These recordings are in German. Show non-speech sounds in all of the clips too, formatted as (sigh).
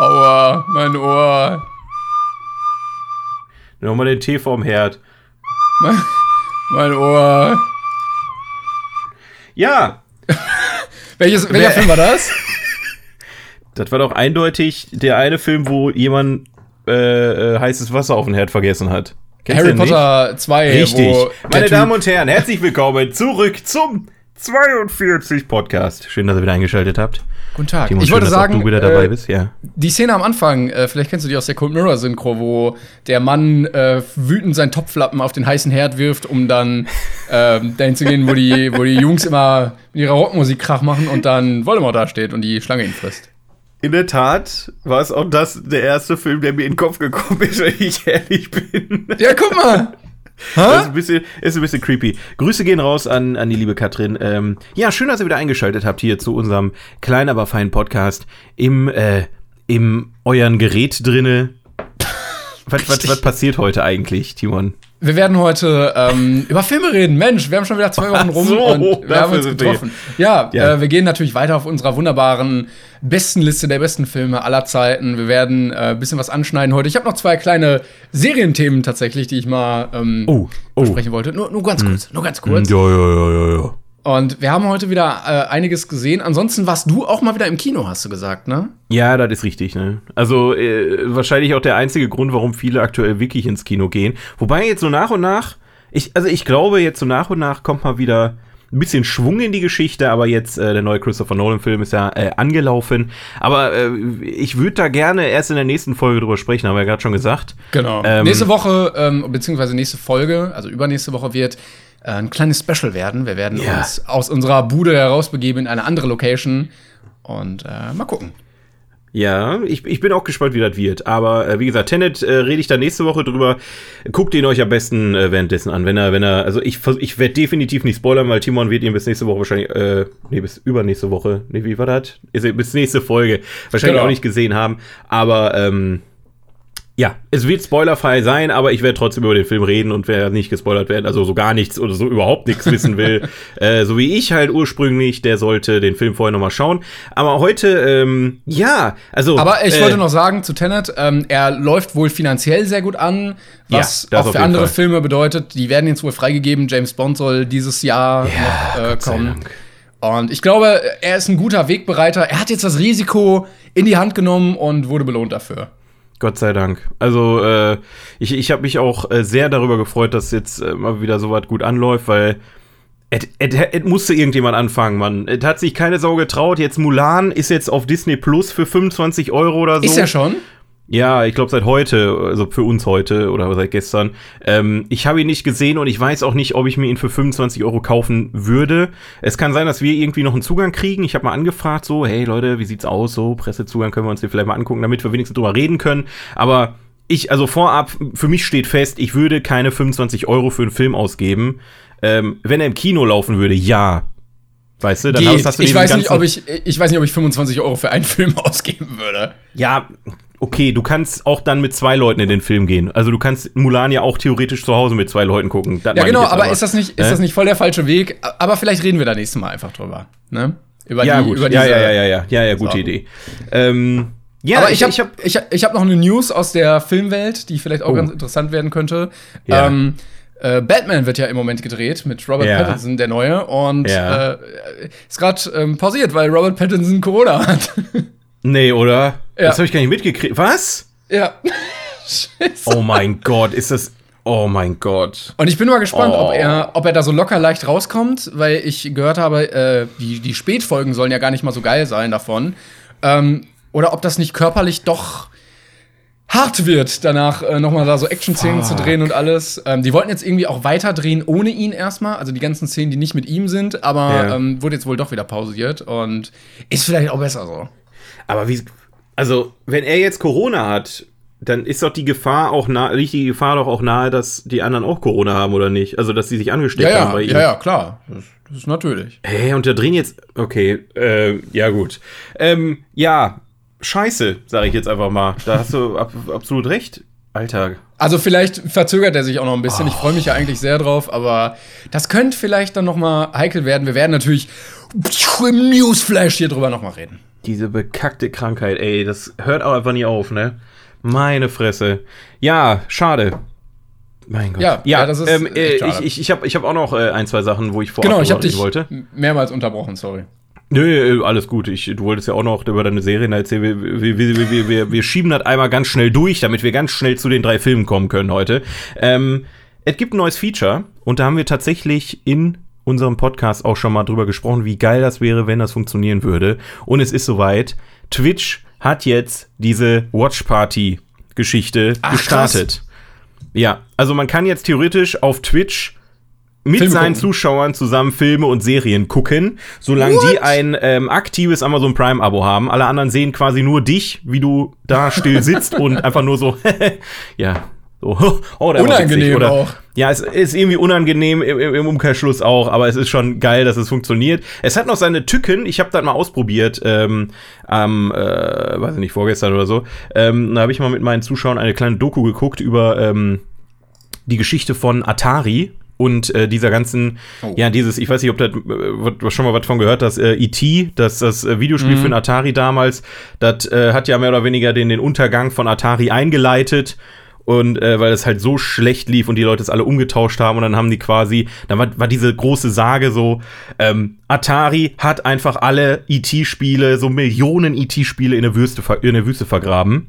Aua, mein Ohr. Nochmal den Tee vorm Herd. Mein, mein Ohr. Ja, (laughs) Welches, welcher Wer- Film war das? (laughs) das war doch eindeutig der eine Film, wo jemand äh, äh, heißes Wasser auf den Herd vergessen hat. Kennst Harry nicht? Potter 2. Richtig. Meine Damen und Herren, herzlich willkommen zurück zum 42 Podcast. Schön, dass ihr wieder eingeschaltet habt. Guten Tag. Timo, ich schön, wollte sagen, du wieder dabei äh, bist. Ja. die Szene am Anfang, äh, vielleicht kennst du die aus der Cold Mirror Synchro, wo der Mann äh, wütend seinen Topflappen auf den heißen Herd wirft, um dann (laughs) ähm, dahin zu gehen, wo die, wo die Jungs immer mit ihrer Rockmusik Krach machen und dann Voldemort da steht und die Schlange ihn frisst. In der Tat war es auch das der erste Film, der mir in den Kopf gekommen ist, wenn ich ehrlich bin. Ja, guck mal! (laughs) Das ist ein bisschen, ist ein bisschen creepy. Grüße gehen raus an, an die liebe Katrin. Ähm, ja, schön, dass ihr wieder eingeschaltet habt hier zu unserem kleinen, aber feinen Podcast im, äh, im euren Gerät drinne. Was, was, was passiert heute eigentlich, Timon? Wir werden heute ähm, über Filme reden. Mensch, wir haben schon wieder zwei (laughs) Wochen rum so, und wir haben uns getroffen. Ja, Ja. Äh, wir gehen natürlich weiter auf unserer wunderbaren besten Liste der besten Filme aller Zeiten. Wir werden äh, ein bisschen was anschneiden heute. Ich habe noch zwei kleine Serienthemen tatsächlich, die ich mal ähm, Oh, oh. besprechen wollte. Nur, nur ganz kurz, nur ganz kurz. Ja, ja, ja, ja, ja. Und wir haben heute wieder äh, einiges gesehen. Ansonsten warst du auch mal wieder im Kino, hast du gesagt, ne? Ja, das ist richtig, ne? Also äh, wahrscheinlich auch der einzige Grund, warum viele aktuell wirklich ins Kino gehen. Wobei jetzt so nach und nach, ich, also ich glaube, jetzt so nach und nach kommt mal wieder ein bisschen Schwung in die Geschichte, aber jetzt äh, der neue Christopher Nolan-Film ist ja äh, angelaufen. Aber äh, ich würde da gerne erst in der nächsten Folge drüber sprechen, haben wir ja gerade schon gesagt. Genau. Ähm, nächste Woche, ähm, beziehungsweise nächste Folge, also übernächste Woche wird ein kleines Special werden. Wir werden Ja. uns aus unserer Bude herausbegeben in eine andere Location und äh, mal gucken. Ja, ich, ich bin auch gespannt, wie das wird. Aber äh, wie gesagt, Tenet äh, rede ich da nächste Woche drüber. Guckt ihn euch am besten äh, währenddessen an. Wenn er, wenn er, also ich, ich werde definitiv nicht spoilern, weil Timon wird ihn bis nächste Woche wahrscheinlich, äh, nee, bis übernächste Woche, nee, wie war das? Bis nächste Folge wahrscheinlich Genau. auch nicht gesehen haben. Aber, ähm, ja, es wird spoilerfrei sein, aber ich werde trotzdem über den Film reden und wer nicht gespoilert werden, also so gar nichts oder so überhaupt nichts wissen will, (laughs) äh, so wie ich halt ursprünglich, der sollte den Film vorher nochmal schauen. Aber heute, ähm, ja, also. Aber ich äh, wollte noch sagen zu Tenet, ähm, er läuft wohl finanziell sehr gut an, was Ja, auch für andere Fall. Filme bedeutet, die werden jetzt wohl freigegeben. James Bond soll dieses Jahr noch äh, kommen. Und ich glaube, er ist ein guter Wegbereiter. Er hat jetzt das Risiko in die Hand genommen und wurde belohnt dafür. Gott sei Dank. Also, äh, ich, ich habe mich auch äh, sehr darüber gefreut, dass jetzt äh, mal wieder so was gut anläuft, weil es musste irgendjemand anfangen, Mann. Es hat sich keine Sau getraut. Jetzt Mulan ist jetzt auf Disney Plus für 25 Euro oder so. Ist er schon? Ja, ich glaube seit heute, also für uns heute oder seit gestern. Ähm, ich habe ihn nicht gesehen und ich weiß auch nicht, ob ich mir ihn für 25 Euro kaufen würde. Es kann sein, dass wir irgendwie noch einen Zugang kriegen. Ich habe mal angefragt, so, hey Leute, wie sieht's aus? So, Pressezugang können wir uns den vielleicht mal angucken, damit wir wenigstens drüber reden können. Aber ich, also vorab, für mich steht fest, ich würde keine 25 Euro für einen Film ausgeben. Ähm, wenn er im Kino laufen würde, ja. Weißt du, dann Geht. hast du Ich weiß, nicht, ob ich, ich weiß nicht, ob ich 25 Euro für einen Film (laughs) ausgeben würde. Ja, okay, du kannst auch dann mit zwei Leuten in den Film gehen. Also du kannst Mulan ja auch theoretisch zu Hause mit zwei Leuten gucken. Das Ja, genau, jetzt aber, ist das nicht, ist äh? das nicht voll der falsche Weg? Aber vielleicht reden wir da nächstes Mal einfach drüber. Ne? Über Ja, die, gut. über ja, diese- ja, ja, ja, ja, ja, ja, gute So. Idee. Ähm, ja, aber ich habe ich hab, ich hab, ich hab noch eine News aus der Filmwelt, die vielleicht auch Oh. ganz interessant werden könnte. Ja. Ähm, äh, Batman wird ja im Moment gedreht mit Robert Ja. Pattinson, der neue. Und äh, ist gerade ähm, pausiert, weil Robert Pattinson Corona hat. (laughs) nee, oder? Ja. Das habe ich gar nicht mitgekriegt. Was? ja. (laughs) Oh mein Gott, ist das. Oh mein Gott. Und ich bin mal gespannt, Oh. ob, er, ob er da so locker leicht rauskommt, weil ich gehört habe, äh, die, die Spätfolgen sollen ja gar nicht mal so geil sein davon. Ähm, oder ob das nicht körperlich doch hart wird, danach äh, nochmal da so Action-Szenen zu drehen und alles. Ähm, die wollten jetzt irgendwie auch weiter drehen ohne ihn erstmal, also die ganzen Szenen, die nicht mit ihm sind, aber Ja. ähm, wurde jetzt wohl doch wieder pausiert und ist vielleicht auch besser so. Aber wie. Also, wenn er jetzt Corona hat, dann ist doch die Gefahr auch nahe, liegt die Gefahr doch auch nahe, dass die anderen auch Corona haben, oder nicht? Also, dass sie sich angesteckt Ja, haben ja, bei ihm. ja, ja, klar. Das, das ist natürlich. Hä, und da drehen jetzt. Okay, äh, ja, gut. Ähm, ja, scheiße, sage ich jetzt einfach mal. Da hast du ab, absolut recht. Alter. Also vielleicht verzögert er sich auch noch ein bisschen. Ich freue mich ja eigentlich sehr drauf, aber das könnte vielleicht dann noch mal heikel werden. Wir werden natürlich im Newsflash hier drüber noch mal reden. Diese bekackte Krankheit, ey, das hört auch einfach nie auf, ne? Meine Fresse. Ja, schade. Mein Gott. Ja, ja, das ist ähm, äh, ich, ich, ich habe ich hab auch noch äh, ein, zwei Sachen, wo ich vorab Genau, ich drüber dich wollte. mehrmals unterbrochen, sorry. Nö, alles gut. Ich, du wolltest ja auch noch über deine Serien erzählen. Wir, wir, wir, wir, wir, wir schieben das einmal ganz schnell durch, damit wir ganz schnell zu den drei Filmen kommen können heute. Ähm, es gibt ein neues Feature und da haben wir tatsächlich in unserem Podcast auch schon mal drüber gesprochen, wie geil das wäre, wenn das funktionieren würde. Und es ist soweit. Twitch hat jetzt diese Watch Party Geschichte Ach, gestartet. Ja, also man kann jetzt theoretisch auf Twitch mit Filme seinen gucken. Zuschauern zusammen Filme und Serien gucken, solange die ein ähm, aktives Amazon Prime Abo haben. Alle anderen sehen quasi nur dich, wie du da still sitzt und einfach nur so, (laughs) ja, so, (laughs) oh, der Unangenehm oder? auch. Ja, es ist irgendwie unangenehm im, im Umkehrschluss auch, aber es ist schon geil, dass es funktioniert. Es hat noch seine Tücken. Ich habe das mal ausprobiert ähm, am, äh, weiß ich nicht, vorgestern oder so. Ähm, da habe ich mal mit meinen Zuschauern eine kleine Doku geguckt über ähm, die Geschichte von Atari und äh, dieser ganzen, Oh. ja, dieses, ich weiß nicht, ob das äh, schon mal was von gehört, das äh, E.T., das, das äh, Videospiel für den Atari damals, das äh, hat ja mehr oder weniger den, den Untergang von Atari eingeleitet. Und äh, weil es halt so schlecht lief und die Leute es alle umgetauscht haben und dann haben die quasi, dann war, war diese große Sage so, ähm, Atari hat einfach alle E.T.-Spiele, so Millionen E.T.-Spiele in der Wüste, in der Wüste vergraben.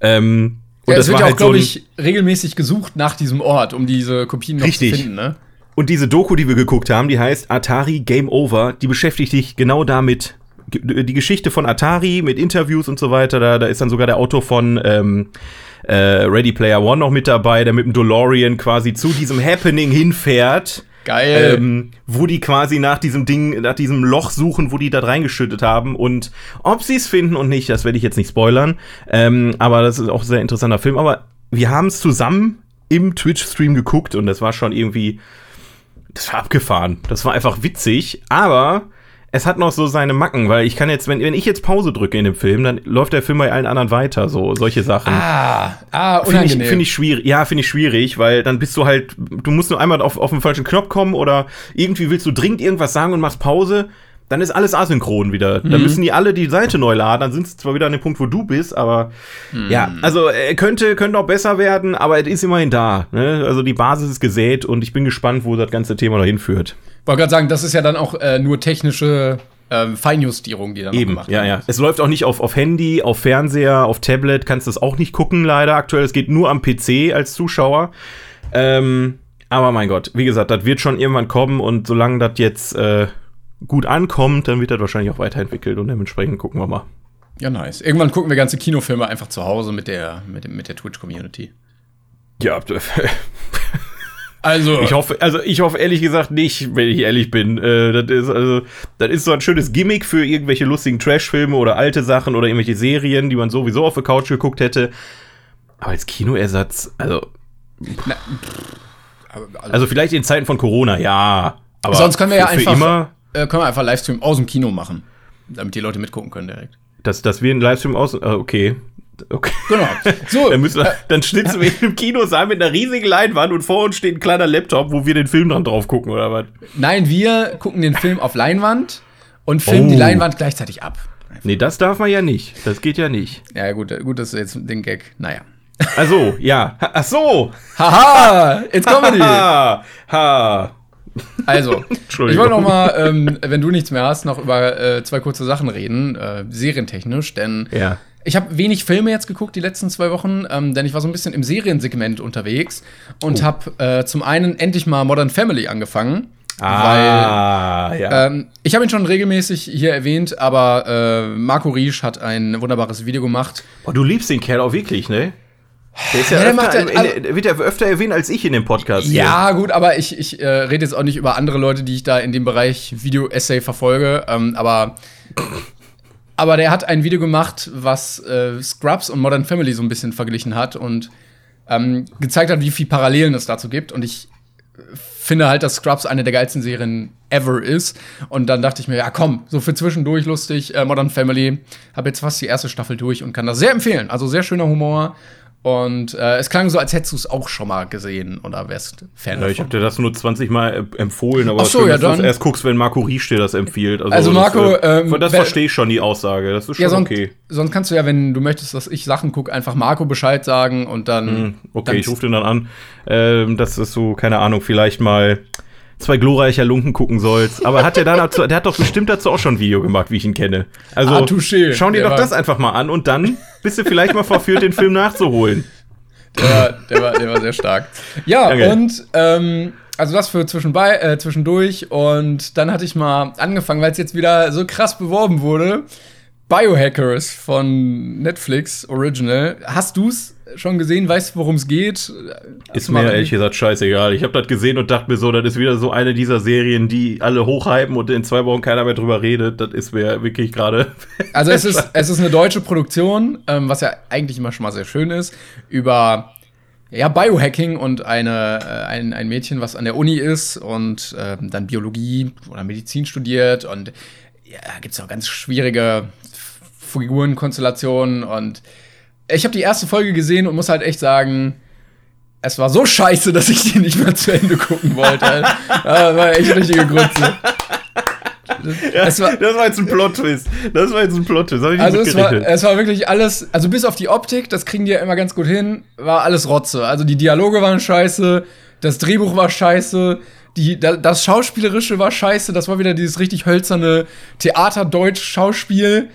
Ähm, und Ja, das es wird war ja auch, halt so glaube ein- ich, regelmäßig gesucht nach diesem Ort, um diese Kopien noch Richtig. zu finden, ne? Und diese Doku, die wir geguckt haben, die heißt Atari Game Over, die beschäftigt sich genau damit. Die Geschichte von Atari mit Interviews und so weiter. Da, da ist dann sogar der Autor von ähm, äh, Ready Player One noch mit dabei, der mit dem DeLorean quasi zu diesem Happening hinfährt. Geil. Ähm, wo die quasi nach diesem Ding, nach diesem Loch suchen, wo die da reingeschüttet haben. Und ob sie es finden und nicht, das werde ich jetzt nicht spoilern. Ähm, aber das ist auch ein sehr interessanter Film. Aber wir haben es zusammen im Twitch-Stream geguckt und das war schon irgendwie, das war abgefahren. Das war einfach witzig, aber es hat noch so seine Macken, weil ich kann jetzt, wenn, wenn ich jetzt Pause drücke in dem Film, dann läuft der Film bei allen anderen weiter, so solche Sachen. ah, ah, Finde ich, find ich schwierig. Ja, finde ich schwierig, weil dann bist du halt, du musst nur einmal auf, auf den falschen Knopf kommen oder irgendwie willst du dringend irgendwas sagen und machst Pause. Dann ist alles asynchron wieder. Dann müssen die alle die Seite neu laden. Dann sind sie zwar wieder an dem Punkt, wo du bist, aber ja, also äh, könnte, könnte auch besser werden, aber es ist immerhin da. Ne? Also die Basis ist gesät und ich bin gespannt, wo das ganze Thema noch hinführt. Wollte gerade sagen, das ist ja dann auch äh, nur technische ähm, Feinjustierung, die dann Eben, gemacht ja, werden. ja. Es läuft auch nicht auf, auf Handy, auf Fernseher, auf Tablet, kannst du es auch nicht gucken, leider aktuell. Es geht nur am PC als Zuschauer. Ähm, aber mein Gott, wie gesagt, das wird schon irgendwann kommen und solange das jetzt äh, gut ankommt, dann wird das wahrscheinlich auch weiterentwickelt und dementsprechend gucken wir mal. Ja, nice. Irgendwann gucken wir ganze Kinofilme einfach zu Hause mit der, mit, mit der Twitch-Community. Ja, (laughs) Also, ich hoffe, also ich hoffe ehrlich gesagt nicht, wenn ich ehrlich bin. Äh, das ist also, das ist so ein schönes Gimmick für irgendwelche lustigen Trash-Filme oder alte Sachen oder irgendwelche Serien, die man sowieso auf der Couch geguckt hätte. Aber als Kinoersatz, also na, aber- also, Also vielleicht in Zeiten von Corona, ja. Aber sonst können wir ja für, für einfach, immer, äh, können wir einfach Livestream aus dem Kino machen, damit die Leute mitgucken können direkt. dass, dass wir einen Livestream aus. ah, Okay. Okay. Genau. So, (laughs) Dann, müssen wir, dann sitzen wir im Kinosaal mit einer riesigen Leinwand und vor uns steht ein kleiner Laptop, wo wir den Film dran drauf gucken, oder was? nein, wir gucken den Film auf Leinwand und filmen Oh. die Leinwand gleichzeitig ab. Nee, das darf man ja nicht. Das geht ja nicht. Ja, gut, gut, das ist jetzt den Gag. Naja. Also, ja. Ha- Ach so. Haha, it's Comedy. Ha. Ha. Also, (laughs) ich wollte noch mal, ähm, wenn du nichts mehr hast, noch über äh, zwei kurze Sachen reden, äh, serientechnisch, denn Ja. Ich habe wenig Filme jetzt geguckt die letzten zwei Wochen, ähm, denn ich war so ein bisschen im Seriensegment unterwegs und Oh. habe äh, zum einen endlich mal Modern Family angefangen, Ah, ja. weil ähm, ich habe ihn schon regelmäßig hier erwähnt, aber äh, Marco Riesch hat ein wunderbares Video gemacht. oh, du liebst den Kerl auch wirklich, ne? Der ist ja, Ja, der öfter, macht ja- in, in, der wird ja öfter erwähnt als ich in dem Podcast. hier. Ja, gut, aber ich, ich äh, rede jetzt auch nicht über andere Leute, die ich da in dem Bereich Video-Essay verfolge. Ähm, aber, aber der hat ein Video gemacht, was äh, Scrubs und Modern Family so ein bisschen verglichen hat und ähm, gezeigt hat, wie viel Parallelen es dazu gibt. Und ich finde halt, dass Scrubs eine der geilsten Serien ever ist. Und dann dachte ich mir, ja komm, so für zwischendurch lustig, äh, Modern Family. Habe jetzt fast die erste Staffel durch und kann das sehr empfehlen. Also sehr schöner Humor. Und äh, es klang so, als hättest du es auch schon mal gesehen oder wärst Fan ja, Ich habe dir das nur 20 Mal äh, empfohlen, aber Ach so, schön, ja, dass du erst guckst, wenn Marco Riesch dir das empfiehlt. Also, also Marco, das, äh, ähm, das verstehe ich schon, die Aussage. Das ist schon ja, sonst, okay. Sonst kannst du ja, wenn du möchtest, dass ich Sachen gucke, einfach Marco Bescheid sagen und dann. Mm, okay, dann ich rufe den dann an. Ähm, das ist so, keine Ahnung, vielleicht mal zwei glorreicher Lunken gucken sollst. Aber hat der dann dazu, der hat doch bestimmt dazu auch schon ein Video gemacht, wie ich ihn kenne. Also ah, schau dir doch das einfach mal an und dann bist du vielleicht mal verführt, den Film nachzuholen. Der, der, war, der war sehr stark. Ja, okay. und ähm, also das für zwischenbei, äh, zwischendurch und dann hatte ich mal angefangen, weil es jetzt wieder so krass beworben wurde. Biohackers von Netflix Original. Hast du's schon gesehen? Weißt du, worum es geht? ist mir ehrlich gesagt scheißegal. Ich habe das gesehen und dachte mir so, das ist wieder so eine dieser Serien, die alle hochhypen und in zwei Wochen keiner mehr drüber redet. Das ist mir wirklich gerade. (laughs) Also es ist, es ist eine deutsche Produktion, ähm, was ja eigentlich immer schon mal sehr schön ist, über ja, Biohacking und eine, äh, ein, ein Mädchen, was an der Uni ist und äh, dann Biologie oder Medizin studiert und ja, gibt es auch ganz schwierige Figurenkonstellationen und ich habe die erste Folge gesehen und muss halt echt sagen, es war so scheiße, dass ich die nicht mehr zu Ende gucken wollte. (laughs) das war echt richtige Grütze. Ja, das, war, das war jetzt ein Plot-Twist. Das war jetzt ein Plot-Twist. Also es war, es war wirklich alles, also bis auf die Optik, das kriegen die ja immer ganz gut hin, war alles Rotze. Also die Dialoge waren scheiße, das Drehbuch war scheiße, die, das Schauspielerische war scheiße, das war wieder dieses richtig hölzerne Theaterdeutsch-Schauspiel.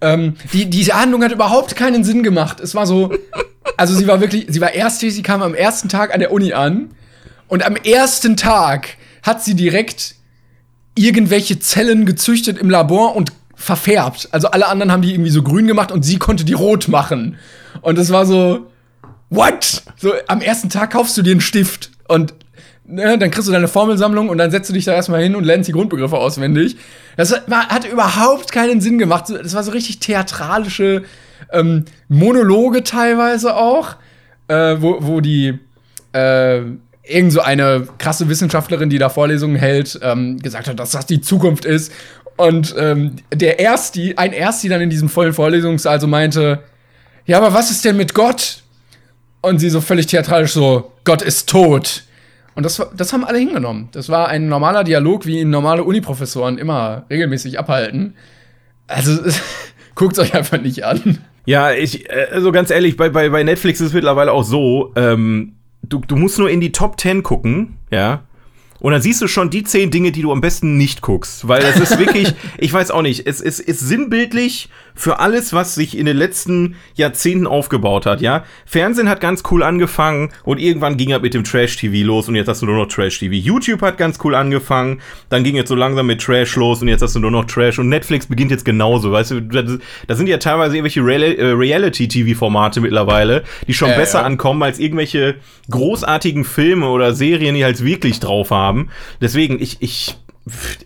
Ähm, die, diese Handlung hat überhaupt keinen Sinn gemacht. Es war so, also sie war wirklich, sie war erst sie kam am ersten Tag an der Uni an und am ersten Tag hat sie direkt irgendwelche Zellen gezüchtet im Labor und verfärbt. Also alle anderen haben die irgendwie so grün gemacht und sie konnte die rot machen. Und es war so, what? So, am ersten Tag kaufst du dir einen Stift und ne, dann kriegst du deine Formelsammlung und dann setzt du dich da erstmal hin und lernst die Grundbegriffe auswendig. Das hat überhaupt keinen Sinn gemacht. Das war so richtig theatralische ähm, Monologe teilweise auch, äh, wo, wo die äh, irgend so eine krasse Wissenschaftlerin, die da Vorlesungen hält, ähm, gesagt hat, dass das die Zukunft ist. Und ähm, der Ersti, ein Ersti dann in diesem vollen Vorlesungssaal so meinte, ja, aber was ist denn mit Gott? Und sie so völlig theatralisch so, Gott ist tot. Und das, das haben alle hingenommen. Das war ein normaler Dialog, wie ihn normale Uniprofessoren immer regelmäßig abhalten. Also, (laughs) guckt euch einfach nicht an. Ja, ich, also ganz ehrlich, bei, bei, bei Netflix ist es mittlerweile auch so, ähm, du, du musst nur in die Top 10 gucken, ja. Und dann siehst du schon die zehn Dinge, die du am besten nicht guckst. Weil es ist wirklich, (laughs) ich weiß auch nicht, es, es ist sinnbildlich für alles, was sich in den letzten Jahrzehnten aufgebaut hat, ja. Fernsehen hat ganz cool angefangen und irgendwann ging er mit dem Trash-TV los und jetzt hast du nur noch Trash-TV. YouTube hat ganz cool angefangen, dann ging jetzt so langsam mit Trash los und jetzt hast du nur noch Trash und Netflix beginnt jetzt genauso, weißt du, da sind ja teilweise irgendwelche äh, Reality-TV-Formate mittlerweile, die schon äh, besser ja. ankommen als irgendwelche großartigen Filme oder Serien, die halt wirklich drauf haben. Deswegen, ich, ich,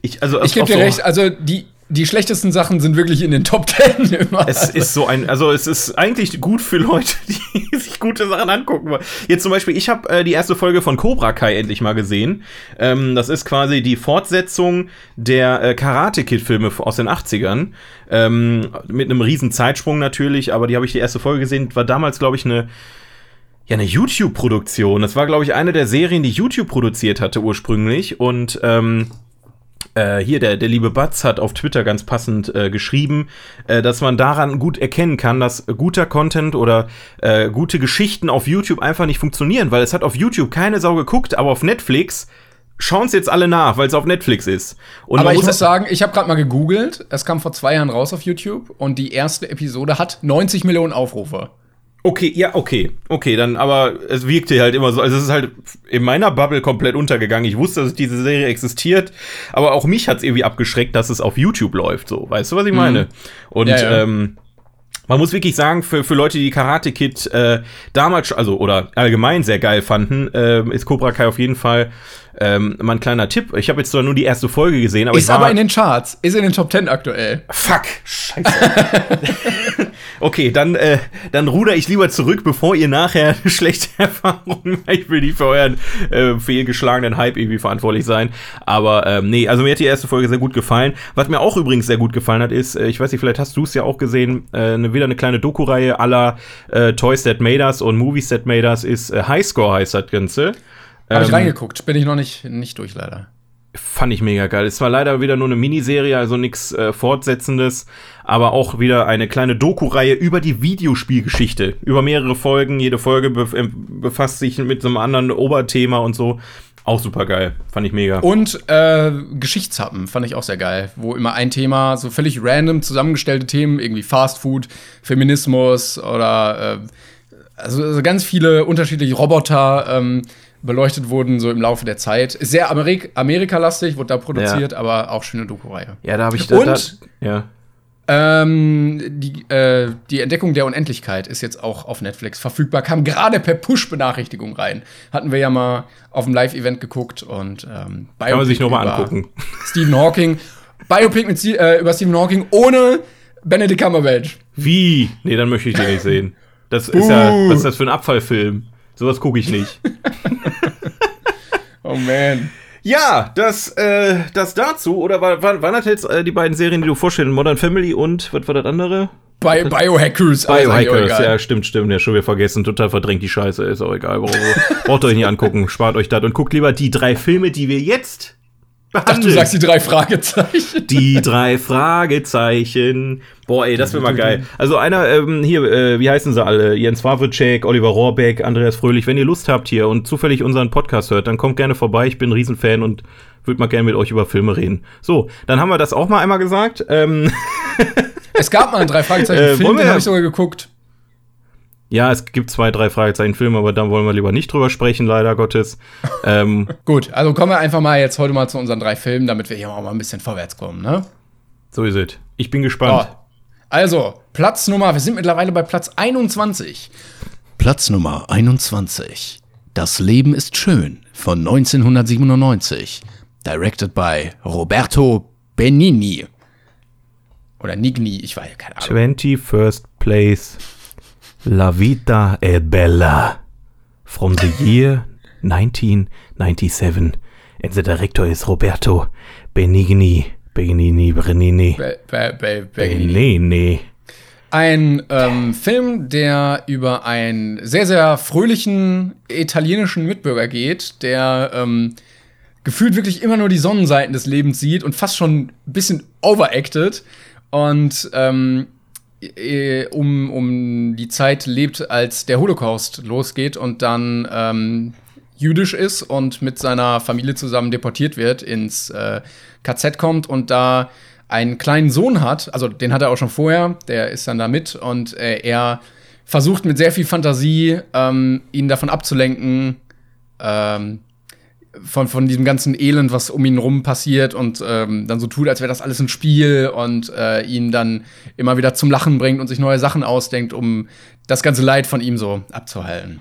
ich, also. Ich gebe dir so recht, also die, die schlechtesten Sachen sind wirklich in den Top Ten (laughs) immer. Es ist so ein, also es ist eigentlich gut für Leute, (laughs) die sich gute Sachen angucken wollen. Jetzt zum Beispiel, ich habe äh, die erste Folge von Cobra Kai endlich mal gesehen. Ähm, das ist quasi die Fortsetzung der äh, Karate Kid Filme aus den 80ern. Ähm, mit einem riesen Zeitsprung natürlich, aber die habe ich die erste Folge gesehen. War damals, glaube ich, eine ja, eine YouTube-Produktion. Das war, glaube ich, eine der Serien, die YouTube produziert hatte ursprünglich. Und ähm, äh, hier, der, der liebe Batz hat auf Twitter ganz passend äh, geschrieben, äh, dass man daran gut erkennen kann, dass guter Content oder äh, gute Geschichten auf YouTube einfach nicht funktionieren, weil es hat auf YouTube keine Sau geguckt, aber auf Netflix schauen es jetzt alle nach, weil es auf Netflix ist. Und aber ich muss sagen, ich habe gerade mal gegoogelt, es kam vor zwei Jahren raus auf YouTube und die erste Episode hat 90 Millionen Aufrufe. Okay, ja, okay. Okay, dann, aber es wirkte halt immer so. Also, es ist halt in meiner Bubble komplett untergegangen. Ich wusste, dass diese Serie existiert, aber auch mich hat es irgendwie abgeschreckt, dass es auf YouTube läuft. So, weißt du, was ich mhm. meine? Und, ja, ja. ähm, man muss wirklich sagen, für, für Leute, die Karate Kid äh, damals, also oder allgemein sehr geil fanden, äh, ist Cobra Kai auf jeden Fall ähm, mal ein kleiner Tipp. Ich habe jetzt zwar nur die erste Folge gesehen, aber ist aber in den Charts, ist in den Top Ten aktuell. Fuck, scheiße. (laughs) Okay, dann, äh, dann ruder ich lieber zurück, bevor ihr nachher (laughs) schlechte Erfahrungen Ich will nicht für euren äh, fehlgeschlagenen Hype irgendwie verantwortlich sein. Aber ähm, nee, also mir hat die erste Folge sehr gut gefallen. Was mir auch übrigens sehr gut gefallen hat, ist, äh, ich weiß nicht, vielleicht hast du es ja auch gesehen, äh, eine, wieder eine kleine Doku-Reihe aller äh, Toys That Made Us und Movies That Made Us ist äh, Highscore heißt das Ganze. Habe ich ähm, reingeguckt, bin ich noch nicht, nicht durch leider. Fand ich mega geil. Es war leider wieder nur eine Miniserie, also nichts äh, Fortsetzendes, aber auch wieder eine kleine Doku-Reihe über die Videospielgeschichte. Über mehrere Folgen. Jede Folge be äh, befasst sich mit so einem anderen Oberthema und so. Auch super geil. Fand ich mega. Und äh, Geschichtshappen fand ich auch sehr geil, wo immer ein Thema, so völlig random zusammengestellte Themen, irgendwie Fast Food, Feminismus oder äh, also, also ganz viele unterschiedliche Roboter. Ähm, beleuchtet wurden, so im Laufe der Zeit. Ist sehr Amerik Amerika-lastig, wurde da produziert, ja. aber auch schöne Doku-Reihe. Ja, da habe ich da, Und da, ja. Ähm, die, äh, die Entdeckung der Unendlichkeit ist jetzt auch auf Netflix verfügbar. Kam gerade per Push-Benachrichtigung rein. Hatten wir ja mal auf dem Live-Event geguckt und ähm, Biopic Kann man sich nochmal angucken. Stephen Hawking. Biopic mit, äh, über Stephen Hawking ohne Benedict Cumberbatch. Wie? Nee, dann möchte ich den nicht sehen. Das ist ja, was ist das für ein Abfallfilm? Sowas gucke ich nicht. (laughs) oh man. Ja, das, äh, das dazu. Oder war, war, waren das jetzt äh, die beiden Serien, die du vorstellst? Modern Family und was war das andere? Bi Biohackers. Biohackers, ja, stimmt, stimmt. Ja, schon wieder vergessen. Total verdrängt die Scheiße. Ist auch egal. (laughs) Braucht euch nicht angucken. Spart euch das und guckt lieber die drei Filme, die wir jetzt Ach, du sagst die drei Fragezeichen. Die drei Fragezeichen. Boah, ey, das wäre mal geil. Also einer, ähm, hier, äh, wie heißen sie alle? Jens Wawrczyk, Oliver Rohrbeck, Andreas Fröhlich. Wenn ihr Lust habt hier und zufällig unseren Podcast hört, dann kommt gerne vorbei. Ich bin ein Riesenfan und würde mal gerne mit euch über Filme reden. So, dann haben wir das auch mal einmal gesagt. Ähm es gab mal einen drei Fragezeichen-Film, (laughs) äh, den habe ich sogar geguckt. Ja, es gibt zwei, drei Fragezeichen-Filme, aber da wollen wir lieber nicht drüber sprechen, leider Gottes. (laughs) ähm, Gut, also kommen wir einfach mal jetzt heute mal zu unseren drei Filmen, damit wir hier auch mal ein bisschen vorwärts kommen, ne? So ist es. Ich bin gespannt. Oh. Also, Platz Nummer, wir sind mittlerweile bei Platz 21. Platz Nummer 21. Das Leben ist schön von 1997. Directed by Roberto Benigni. Oder Nigni, ich weiß keine Ahnung. 21st Place. La Vita è Bella from the year 1997 and the director is Roberto Benigni. Benigni, Benigni. Be, be, be, Benigni. Ein ähm, Film, der über einen sehr, sehr fröhlichen italienischen Mitbürger geht, der ähm, gefühlt wirklich immer nur die Sonnenseiten des Lebens sieht und fast schon ein bisschen overacted. Und ähm, äh, um, um die Zeit lebt, als der Holocaust losgeht und dann ähm, jüdisch ist und mit seiner Familie zusammen deportiert wird, ins äh, KZ kommt und da einen kleinen Sohn hat, also den hat er auch schon vorher, der ist dann da mit und äh, er versucht mit sehr viel Fantasie ähm, ihn davon abzulenken, ähm, von, von diesem ganzen Elend, was um ihn rum passiert und ähm, dann so tut, als wäre das alles ein Spiel und äh, ihn dann immer wieder zum Lachen bringt und sich neue Sachen ausdenkt, um das ganze Leid von ihm so abzuhalten.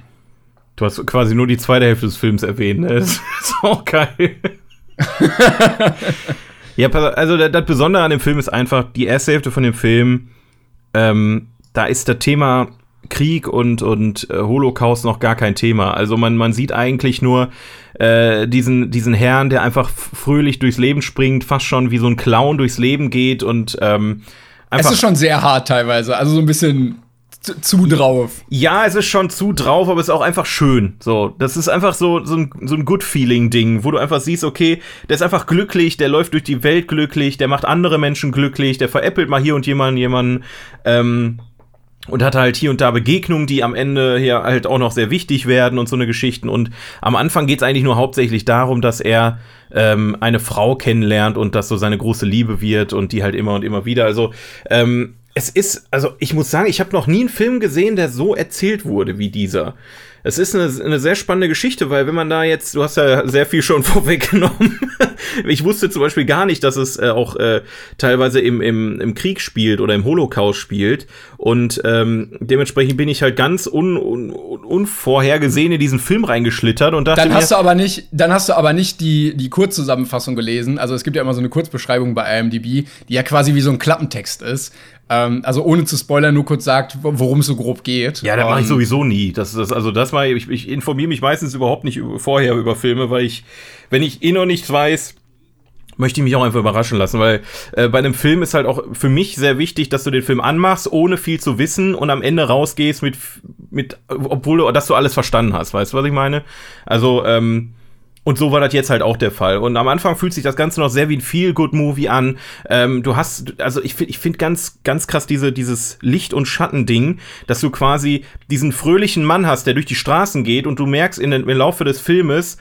Du hast quasi nur die zweite Hälfte des Films erwähnt, ne? (laughs) Das ist auch geil. (laughs) ja, also das Besondere an dem Film ist einfach, die erste Hälfte von dem Film, ähm, da ist das Thema Krieg und, und äh, Holocaust noch gar kein Thema. Also man, man sieht eigentlich nur äh, diesen, diesen Herrn, der einfach fröhlich durchs Leben springt, fast schon wie so ein Clown durchs Leben geht und ähm, einfach. Es ist schon sehr hart teilweise, also so ein bisschen zu drauf. Ja, es ist schon zu drauf, aber es ist auch einfach schön. So, das ist einfach so, so ein, so ein Good-Feeling-Ding, wo du einfach siehst, okay, der ist einfach glücklich, der läuft durch die Welt glücklich, der macht andere Menschen glücklich, der veräppelt mal hier und jemanden, jemanden, ähm, und hat halt hier und da Begegnungen, die am Ende hier halt auch noch sehr wichtig werden und so eine Geschichten. Und am Anfang geht es eigentlich nur hauptsächlich darum, dass er ähm, eine Frau kennenlernt und das so seine große Liebe wird und die halt immer und immer wieder. Also ähm, es ist, also ich muss sagen, ich habe noch nie einen Film gesehen, der so erzählt wurde wie dieser es ist eine, eine sehr spannende Geschichte, weil wenn man da jetzt, du hast ja sehr viel schon (laughs) vorweggenommen. ich wusste zum Beispiel gar nicht, dass es äh, auch äh, teilweise im, im, im Krieg spielt oder im Holocaust spielt. Und ähm, dementsprechend bin ich halt ganz un, un, unvorhergesehen in diesen Film reingeschlittert und dachte dann hast du aber nicht, dann hast du aber nicht die, die Kurzzusammenfassung gelesen. Also es gibt ja immer so eine Kurzbeschreibung bei IMDb, die ja quasi wie so ein Klappentext ist. Ähm, also ohne zu spoilern, nur kurz sagt, worum es so grob geht. Ja, das mache ich sowieso nie. Das, das, also das war, ich, ich informiere mich meistens überhaupt nicht vorher über Filme, weil ich, wenn ich eh noch nichts weiß, möchte ich mich auch einfach überraschen lassen, weil äh, bei einem Film ist halt auch für mich sehr wichtig, dass du den Film anmachst, ohne viel zu wissen und am Ende rausgehst mit, mit obwohl du, dass du alles verstanden hast, weißt du, was ich meine? Also, ähm, und so war das jetzt halt auch der Fall. Und am Anfang fühlt sich das Ganze noch sehr wie ein Feel-Good-Movie an. Ähm, du hast, also ich finde ich find ganz, ganz krass diese, dieses Licht- und Schattending, dass du quasi diesen fröhlichen Mann hast, der durch die Straßen geht und du merkst in, im Laufe des Filmes,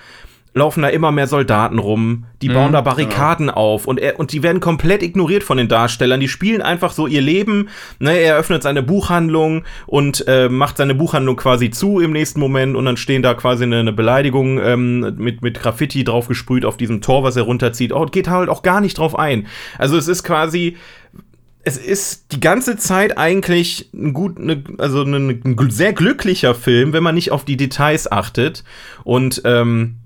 laufen da immer mehr Soldaten rum, die bauen mhm, da Barrikaden genau. auf und, er, und die werden komplett ignoriert von den Darstellern. Die spielen einfach so ihr Leben. Ne, er öffnet seine Buchhandlung und äh, macht seine Buchhandlung quasi zu im nächsten Moment und dann stehen da quasi eine, eine Beleidigung ähm, mit, mit Graffiti drauf gesprüht auf diesem Tor, was er runterzieht. Oh, geht halt auch gar nicht drauf ein. Also es ist quasi es ist die ganze Zeit eigentlich ein gut, ne, also ein, ein sehr glücklicher Film, wenn man nicht auf die Details achtet. Und ähm,